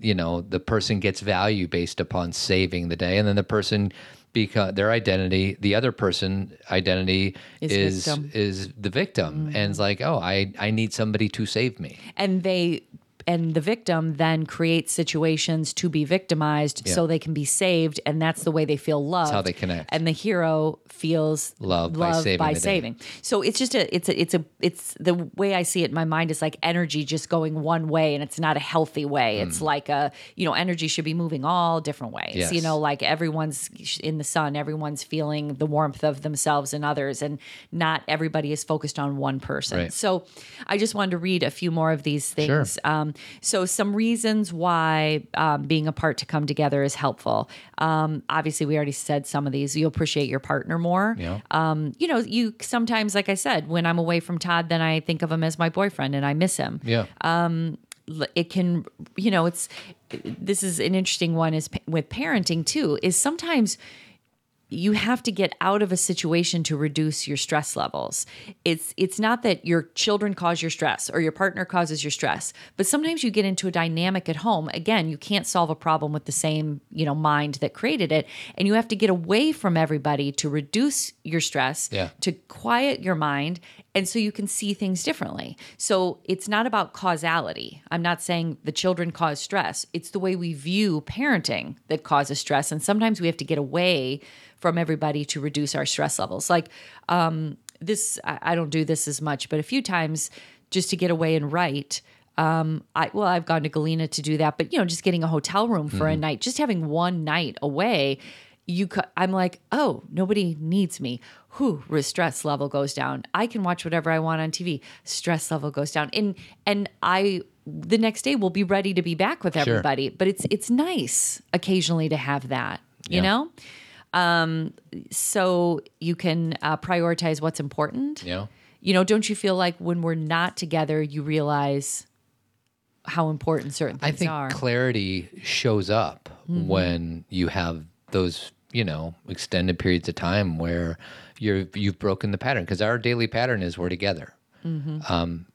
Speaker 1: you know the person gets value based upon saving the day and then the person because their identity, the other person identity
Speaker 2: Is
Speaker 1: is is the victim, and it's like, oh, I I need somebody to save me.
Speaker 2: and they and the victim then creates situations to be victimized so they can be saved and that's the way they feel loved That's
Speaker 1: how they connect.
Speaker 2: and the hero feels
Speaker 1: Loved by saving
Speaker 2: by saving so it's just a it's a it's a it's the way i see it in my mind is like energy just going one way and it's not a healthy way it's like a you know energy should be moving all different ways you
Speaker 1: Hmm.
Speaker 2: Know like everyone's in the sun everyone's feeling the warmth of themselves and others and not everybody is focused on one person
Speaker 1: Right.
Speaker 2: so i just wanted to read a few more of these
Speaker 1: Sure.
Speaker 2: things um, so some reasons why um, being apart to come together is helpful um, obviously we already said some of these you appreciate your partner more
Speaker 1: Yeah.
Speaker 2: um, you know you sometimes like i said when i'm away from todd then i think of him as my boyfriend and i miss him
Speaker 1: Yeah.
Speaker 2: l- it can you know it's this is an interesting one is with parenting too is sometimes you have to get out of a situation to reduce your stress levels. It's it's not that your children cause your stress or your partner causes your stress, but sometimes you get into a dynamic at home. Again, you can't solve a problem with the same, you know, mind that created it, and you have to get away from everybody to reduce your stress,
Speaker 1: Yeah.
Speaker 2: to quiet your mind and so you can see things differently. So it's not about causality. I'm not saying the children cause stress. It's the way we view parenting that causes stress and sometimes we have to get away from everybody to reduce our stress levels. Like um this I, I don't do this as much, but a few times just to get away and write um, I well, I've gone to Galena to do that, but you know, just getting a hotel room for a night, just having one night away, you co- I'm like, oh, nobody needs me. Whew, the stress level goes down. I can watch whatever I want on TV. Stress level goes down, and and I the next day will be ready to be back with everybody. But it's it's nice occasionally to have that, you
Speaker 1: Yeah.
Speaker 2: know. Um, so you can uh, prioritize what's important.
Speaker 1: You know?
Speaker 2: You know, don't you feel like when we're not together, you realize how important certain things are?
Speaker 1: I think
Speaker 2: are?
Speaker 1: clarity shows up
Speaker 2: Mm-hmm.
Speaker 1: when you have those, you know, extended periods of time where you're you've broken the pattern because our daily pattern is we're together.
Speaker 2: Mm-hmm.
Speaker 1: Um,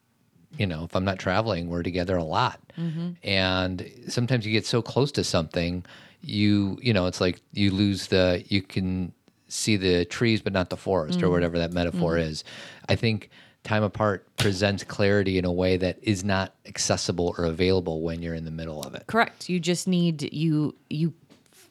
Speaker 1: you know, if I'm not traveling, we're together a lot,
Speaker 2: Mm-hmm.
Speaker 1: and sometimes you get so close to something, you you know, it's like you lose the you can see the trees but not the forest
Speaker 2: Mm-hmm.
Speaker 1: or whatever that metaphor is. I think time apart presents clarity in a way that is not accessible or available when you're in the middle of it.
Speaker 2: Correct. You just need you you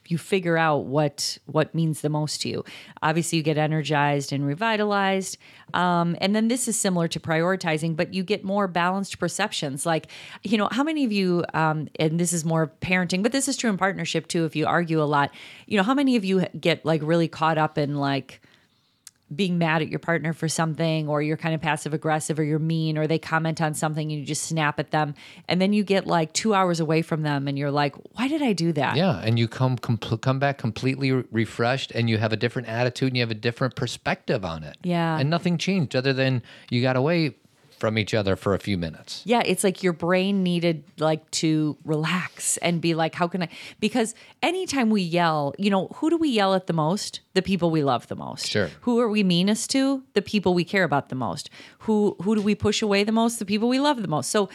Speaker 2: you figure out what what means the most to you. Obviously, you get energized and revitalized, um, and then this is similar to prioritizing, but you get more balanced perceptions. Like, you know, how many of you? Um, and this is more parenting, but this is true in partnership too. If you argue a lot, you know, how many of you get like really caught up in like being mad at your partner for something or you're kind of passive aggressive or you're mean or they comment on something and you just snap at them and then you get like 2 hours away from them and you're like why did I do that?
Speaker 1: Yeah, and you come compl- come back completely re- refreshed, and you have a different attitude, and you have a different perspective on it.
Speaker 2: Yeah.
Speaker 1: and nothing changed other than you got away from each other for a few minutes.
Speaker 2: Yeah, it's like your brain needed like to relax and be like, how can I? Because anytime we yell, you know, who do we yell at the most? The people we love the most.
Speaker 1: Sure.
Speaker 2: Who are we meanest to? The people we care about the most. Who who do we push away the most? The people we love the most. So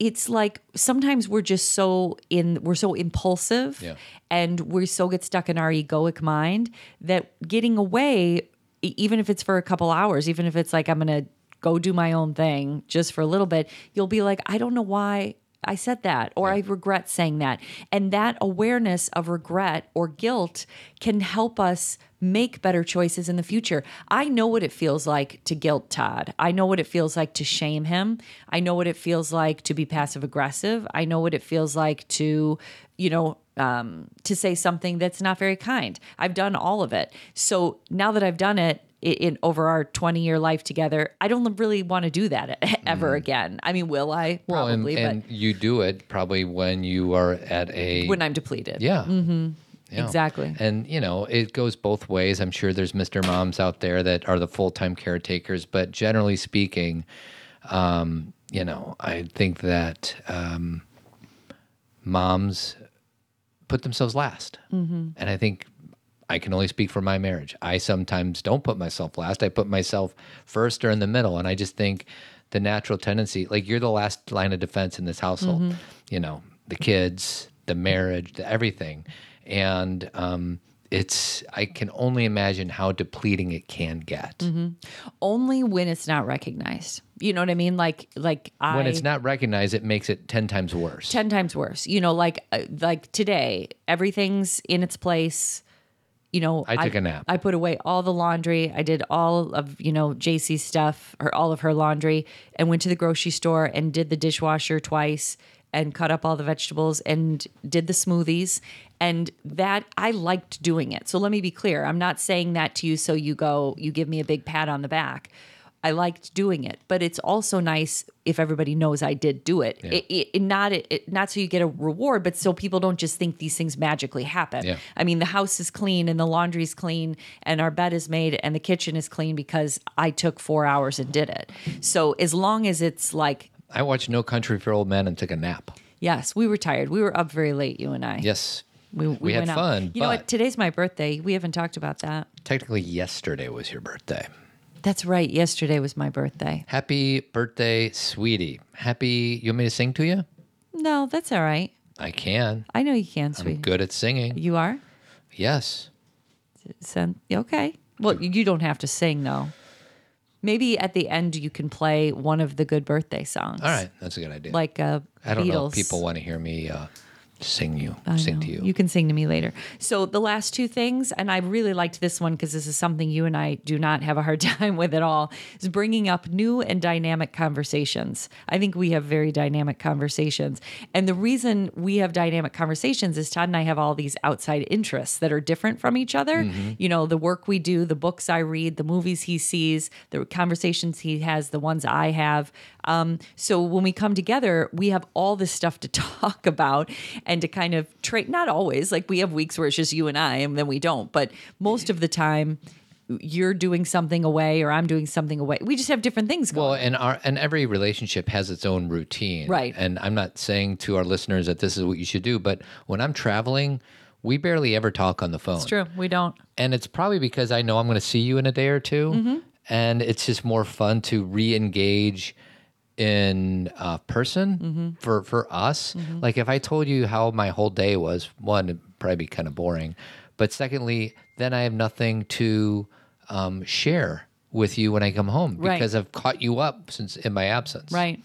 Speaker 2: it's like sometimes we're just so in we're so impulsive
Speaker 1: Yeah.
Speaker 2: and we so get stuck in our egoic mind that getting away even if it's for a couple hours even if it's like i'm gonna go do my own thing just for a little bit you'll be like i don't know why i said that or i regret saying that and that awareness of regret or guilt can help us make better choices in the future. I know what it feels like to guilt Todd. I know what it feels like to shame him. I know what it feels like to be passive aggressive. I know what it feels like to, you know, um, to say something that's not very kind. I've done all of it. So now that I've done it, in over our 20 year life together, I don't really want to do that ever again. I mean, will I?
Speaker 1: Mm. Well, and,
Speaker 2: Probably,
Speaker 1: and you do it probably when you are at a
Speaker 2: when I'm depleted.
Speaker 1: yeah. Mm-hmm.
Speaker 2: Exactly.
Speaker 1: And you know, it goes both ways. I'm sure there's Mr. Moms out there that are the full-time caretakers, but generally speaking, um, you know, I think that um, moms put themselves last, mm-hmm. and I think I can only speak for my marriage. I sometimes don't put myself last. I put myself first or in the middle, and I just think the natural tendency, like you're the last line of defense in this household. You know, the kids, the marriage, the everything, and um, it's I can only imagine how depleting it can get.
Speaker 2: Mm-hmm. Only when it's not recognized. You know what I mean? Like like I
Speaker 1: When it's not recognized, it makes it 10 times worse.
Speaker 2: 10 times worse. You know, like uh, like today, everything's in its place. You know,
Speaker 1: I took a nap.
Speaker 2: I put away all the laundry. I did all of, you know, JC's stuff or all of her laundry and went to the grocery store and did the dishwasher twice and cut up all the vegetables and did the smoothies. And that I liked doing it. So let me be clear. I'm not saying that to you so you go, you give me a big pat on the back. I liked doing it, but it's also nice if everybody knows I did do it. It, it, it- not it, not so you get a reward, but so people don't just think these things magically happen.
Speaker 1: Yeah.
Speaker 2: I mean, the house is clean and the laundry's clean and our bed is made and the kitchen is clean because I took four hours and did it. So as long as it's like,
Speaker 1: I watched No Country for Old Men and took a nap.
Speaker 2: yes, we were tired. We were up very late, you and I.
Speaker 1: Yes.
Speaker 2: we,
Speaker 1: we had
Speaker 2: went out.
Speaker 1: fun,
Speaker 2: You know what? Today's my birthday. We haven't talked about that.
Speaker 1: Technically, yesterday was your birthday.
Speaker 2: That's right. Yesterday was my birthday.
Speaker 1: Happy birthday, sweetie. Happy. You want me to sing to you?
Speaker 2: No, that's all right.
Speaker 1: I can.
Speaker 2: I know you can, sweetie.
Speaker 1: I'm good at singing.
Speaker 2: You are?
Speaker 1: Yes.
Speaker 2: Okay. Well, you don't have to sing though. Maybe at the end you can play one of the good birthday songs.
Speaker 1: All right. That's a good idea.
Speaker 2: Like uh,
Speaker 1: I don't
Speaker 2: Beatles.
Speaker 1: know if people want to hear me uh, sing you,
Speaker 2: I
Speaker 1: sing
Speaker 2: know.
Speaker 1: to you.
Speaker 2: You can sing to me later. So the last two things, and I really liked this one because this is something you and I do not have a hard time with at all, is bringing up new and dynamic conversations. I think we have very dynamic conversations. And the reason we have dynamic conversations is Todd and I have all these outside interests that are different from each other. Mm-hmm. You know, the work we do, the books I read, the movies he sees, the conversations he has, the ones I have. Um, so when we come together, we have all this stuff to talk about and to kind of trade. Not always, like we have weeks where it's just you and I, and then we don't. But most of the time, you're doing something away, or I'm doing something away. We just have different things going.
Speaker 1: Well, and our and every relationship has its own routine,
Speaker 2: Right.
Speaker 1: And I'm not saying to our listeners that this is what you should do, but when I'm traveling, we barely ever talk on the phone.
Speaker 2: it's true. We don't.
Speaker 1: and it's probably because I know I'm going to see you in a day or 2
Speaker 2: Mm-hmm.
Speaker 1: and it's just more fun to re-engage in uh, person
Speaker 2: Mm-hmm.
Speaker 1: for for us. Like if I told you how my whole day was, one, it'd probably be kind of boring, but secondly, then I have nothing to um, share with you when I come home
Speaker 2: Right.
Speaker 1: because I've caught you up since in my absence.
Speaker 2: Right.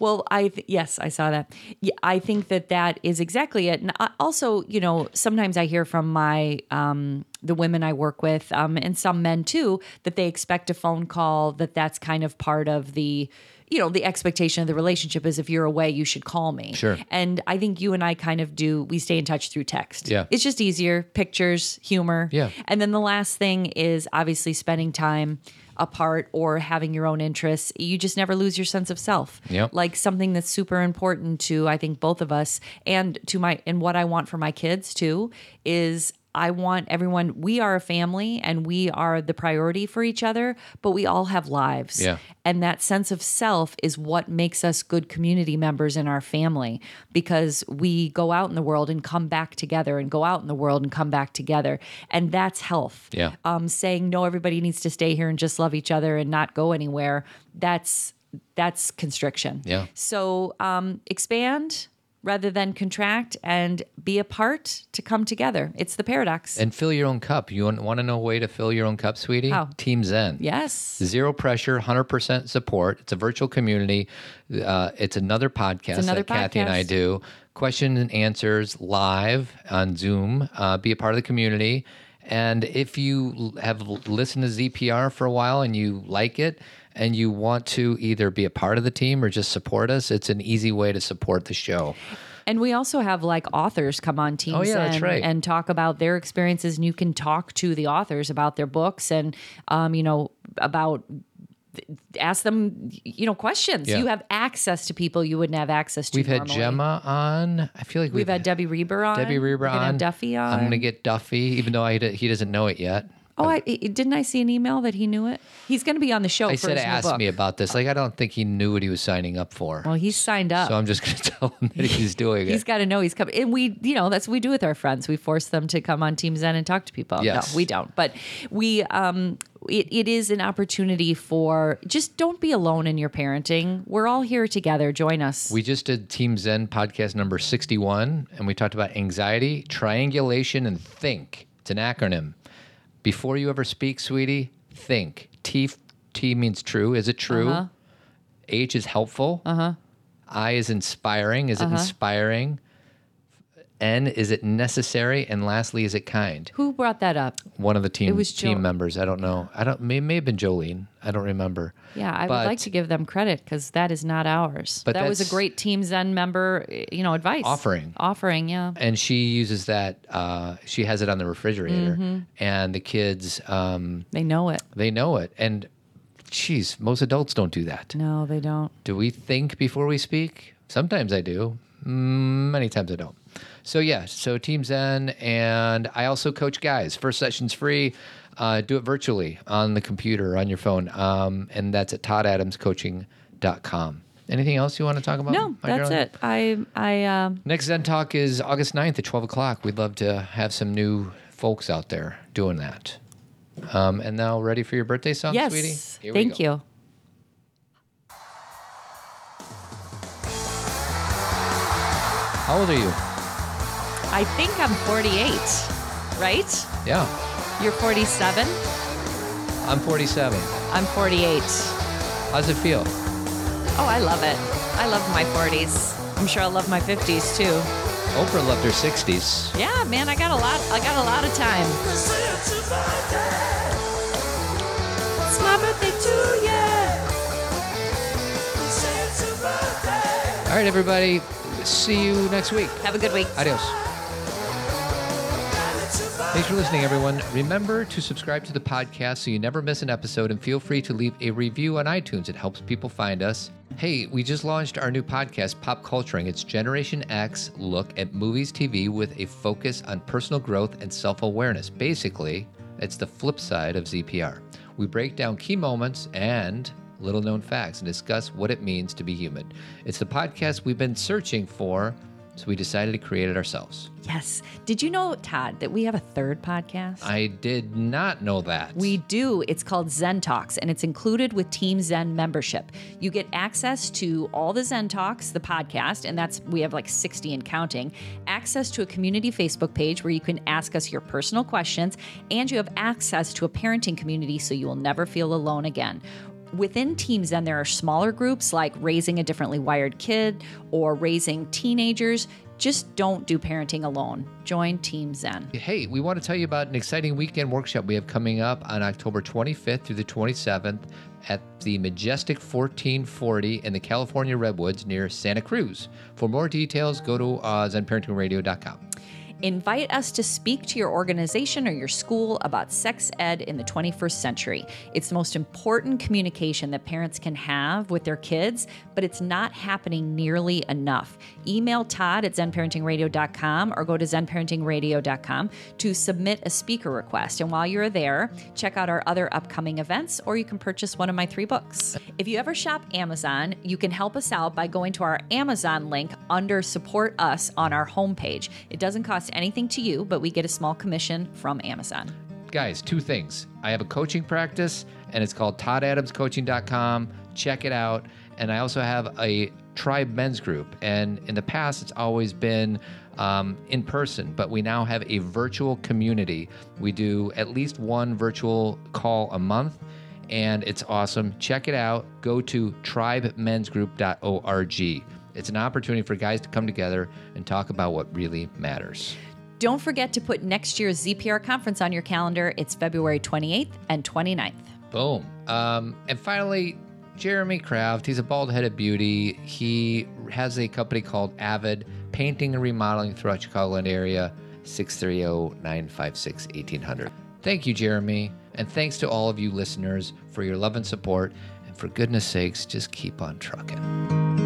Speaker 2: Well, I th- yes, I saw that. Yeah, I think that that is exactly it. And I, also, you know, sometimes I hear from my um, the women I work with, um, and some men too, that they expect a phone call. That that's kind of part of the, you know, the expectation of the relationship is if you're away, you should call me.
Speaker 1: Sure.
Speaker 2: And I think you and I kind of do. We stay in touch through text.
Speaker 1: Yeah.
Speaker 2: It's just easier. Pictures, humor.
Speaker 1: Yeah.
Speaker 2: And then the last thing is obviously spending time apart or having your own interests. You just never lose your sense of self.
Speaker 1: Yep.
Speaker 2: Like something that's super important to I think both of us and to my and what I want for my kids too is I want everyone we are a family and we are the priority for each other, but we all have lives.
Speaker 1: Yeah.
Speaker 2: And that sense of self is what makes us good community members in our family because we go out in the world and come back together and go out in the world and come back together. And that's health.
Speaker 1: Yeah.
Speaker 2: Um, saying no, everybody needs to stay here and just love each other and not go anywhere. That's that's constriction.
Speaker 1: Yeah.
Speaker 2: So um, expand rather than contract and be apart to come together. It's the paradox.
Speaker 1: And fill your own cup. You want, want to know a way to fill your own cup, sweetie?
Speaker 2: How?
Speaker 1: Team Zen.
Speaker 2: yes.
Speaker 1: Zero pressure, 100% support. It's a virtual community. Uh, it's another podcast
Speaker 2: another
Speaker 1: that Cathy and I do. Question and answers live on Zoom. Uh, be a part of the community. And if you have listened to ZPR for a while and you like it and you want to either be a part of the team or just support us, it's an easy way to support the show.
Speaker 2: And we also have like authors come on teams
Speaker 1: Oh, yeah, that's right.
Speaker 2: and talk about their experiences, and you can talk to the authors about their books and, um, you know, about ask them, you know, questions.
Speaker 1: Yeah.
Speaker 2: You have access to people you wouldn't have access to.
Speaker 1: We've had. Gemma on. I feel like
Speaker 2: We've had Debbie Reber on.
Speaker 1: Debbie Reber on.
Speaker 2: Duffy on.
Speaker 1: I'm going to get Duffy, even though I, he doesn't know it yet.
Speaker 2: Oh, I, I- didn't I see an email that he knew it? He's going to be on the show.
Speaker 1: I
Speaker 2: for
Speaker 1: said, ask me about this. Like, I don't think he knew what he was signing up for.
Speaker 2: Well, he's signed up.
Speaker 1: so I'm just going to tell him that he's doing
Speaker 2: He's
Speaker 1: it.
Speaker 2: He's got to know he's coming. And we, you know, that's what we do with our friends. We force them to come on Team Zen and talk to people.
Speaker 1: Yes.
Speaker 2: No, we don't. But we, um, it, it is an opportunity for just don't be alone in your parenting. We're all here together. Join us.
Speaker 1: We just did Team Zen podcast number 61, and we talked about anxiety, triangulation, and think. It's an acronym. Before you ever speak, sweetie, think. T T means true. Is it true?
Speaker 2: Uh-huh.
Speaker 1: H is helpful. Uh huh. I is inspiring. Is it
Speaker 2: Uh-huh.
Speaker 1: inspiring? N is it necessary? And lastly, is it kind?
Speaker 2: Who brought that up?
Speaker 1: One of the team
Speaker 2: was
Speaker 1: team
Speaker 2: Jo-
Speaker 1: members. I don't know. I don't. May, may have been Jolene. I don't remember.
Speaker 2: Yeah, I
Speaker 1: But
Speaker 2: would like to give them credit because that is not ours.
Speaker 1: But
Speaker 2: that was a
Speaker 1: that's-
Speaker 2: great Team Zen member, you know, advice
Speaker 1: Offering.
Speaker 2: Offering, yeah.
Speaker 1: and she uses that. Uh, she has it on the refrigerator,
Speaker 2: Mm-hmm.
Speaker 1: and the kids um,
Speaker 2: They know it.
Speaker 1: they know it. And geez, most adults don't do that.
Speaker 2: No, they don't.
Speaker 1: Do we think before we speak? Sometimes I do. Mm, Many times I don't. So yeah, so Team Zen, and I also coach guys. First session's free. Uh, do it virtually on the computer on your phone, um, and that's at toddadamscoaching.com. Anything else you want to talk about?
Speaker 2: No, that's
Speaker 1: girl?
Speaker 2: it. I, I, um,
Speaker 1: Next Zen Talk is August 9th at 12 o'clock. We'd love to have some new folks out there doing that. Um, and now, ready for your birthday song,
Speaker 2: yes.
Speaker 1: sweetie? Here
Speaker 2: Thank
Speaker 1: go.
Speaker 2: you.
Speaker 1: How old are you?
Speaker 2: I think I'm 48, right?
Speaker 1: Yeah,
Speaker 2: You're 47.
Speaker 1: I'm 47.
Speaker 2: I'm 48.
Speaker 1: How's it feel?
Speaker 2: Oh, I love it. I love my 40s. I'm sure I'll love my 50s too.
Speaker 1: Oprah loved her 60s.
Speaker 2: Yeah, man, I got a lot. I got a lot of time. It's my birthday too, yeah.
Speaker 1: All right, everybody. See you next week.
Speaker 2: Have a good week.
Speaker 1: Adios. Thanks for listening, everyone. Remember to subscribe to the podcast so you never miss an episode and feel free to leave a review on iTunes. It helps people find us. Hey, we just launched our new podcast, Pop Culturing. It's Generation X look at movies, TV with a focus on personal growth and self awareness. Basically, it's the flip side of ZPR. We break down key moments and little known facts and discuss what it means to be human. It's the podcast we've been searching for, so we decided to create it ourselves.
Speaker 2: Yes. Did you know, Todd, that we have a third podcast?
Speaker 1: I did not know that.
Speaker 2: We do. It's called Zen Talks, and it's included with Team Zen membership. You get access to all the Zen Talks, the podcast, and that's we have like 60 and counting. Access to a community Facebook page where you can ask us your personal questions, and you have access to a parenting community so you will never feel alone again. Within teams, Zen, there are smaller groups like raising a differently wired kid or raising teenagers. Just don't do parenting alone. Join Team Zen.
Speaker 1: Hey, we want to tell you about an exciting weekend workshop we have coming up on October 25th through the 27th at the Majestic 1440 in the California Redwoods near Santa Cruz. For more details, go to uh, zenparentingradio.com.
Speaker 2: Invite us to speak to your organization or your school about sex ed in the 21st century. It's the most important communication that parents can have with their kids, but it's not happening nearly enough. Email Todd at zenparentingradio.com or go to zenparentingradio.com to submit a speaker request. And while you're there, check out our other upcoming events or you can purchase one of my three books. If you ever shop Amazon, you can help us out by going to our Amazon link under Support Us on our homepage. It doesn't cost anything to you, but we get a small commission from Amazon.
Speaker 1: Guys, two things. I have a coaching practice and it's called toddadamscoaching.com. Check it out. And I also have a tribe men's group. And in the past, it's always been um, in person, but we now have a virtual community. We do at least one virtual call a month and it's awesome. Check it out. Go to tribemensgroup.org. It's an opportunity for guys to come together and talk about what really matters.
Speaker 2: Don't forget to put next year's ZPR conference on your calendar. It's February 28th and 29th.
Speaker 1: Boom. Um, and finally, Jeremy Kraft. He's a bald headed beauty. He has a company called Avid Painting and Remodeling throughout Chicagoland area, 630 956 1800. Thank you, Jeremy. And thanks to all of you listeners for your love and support. And for goodness sakes, just keep on trucking.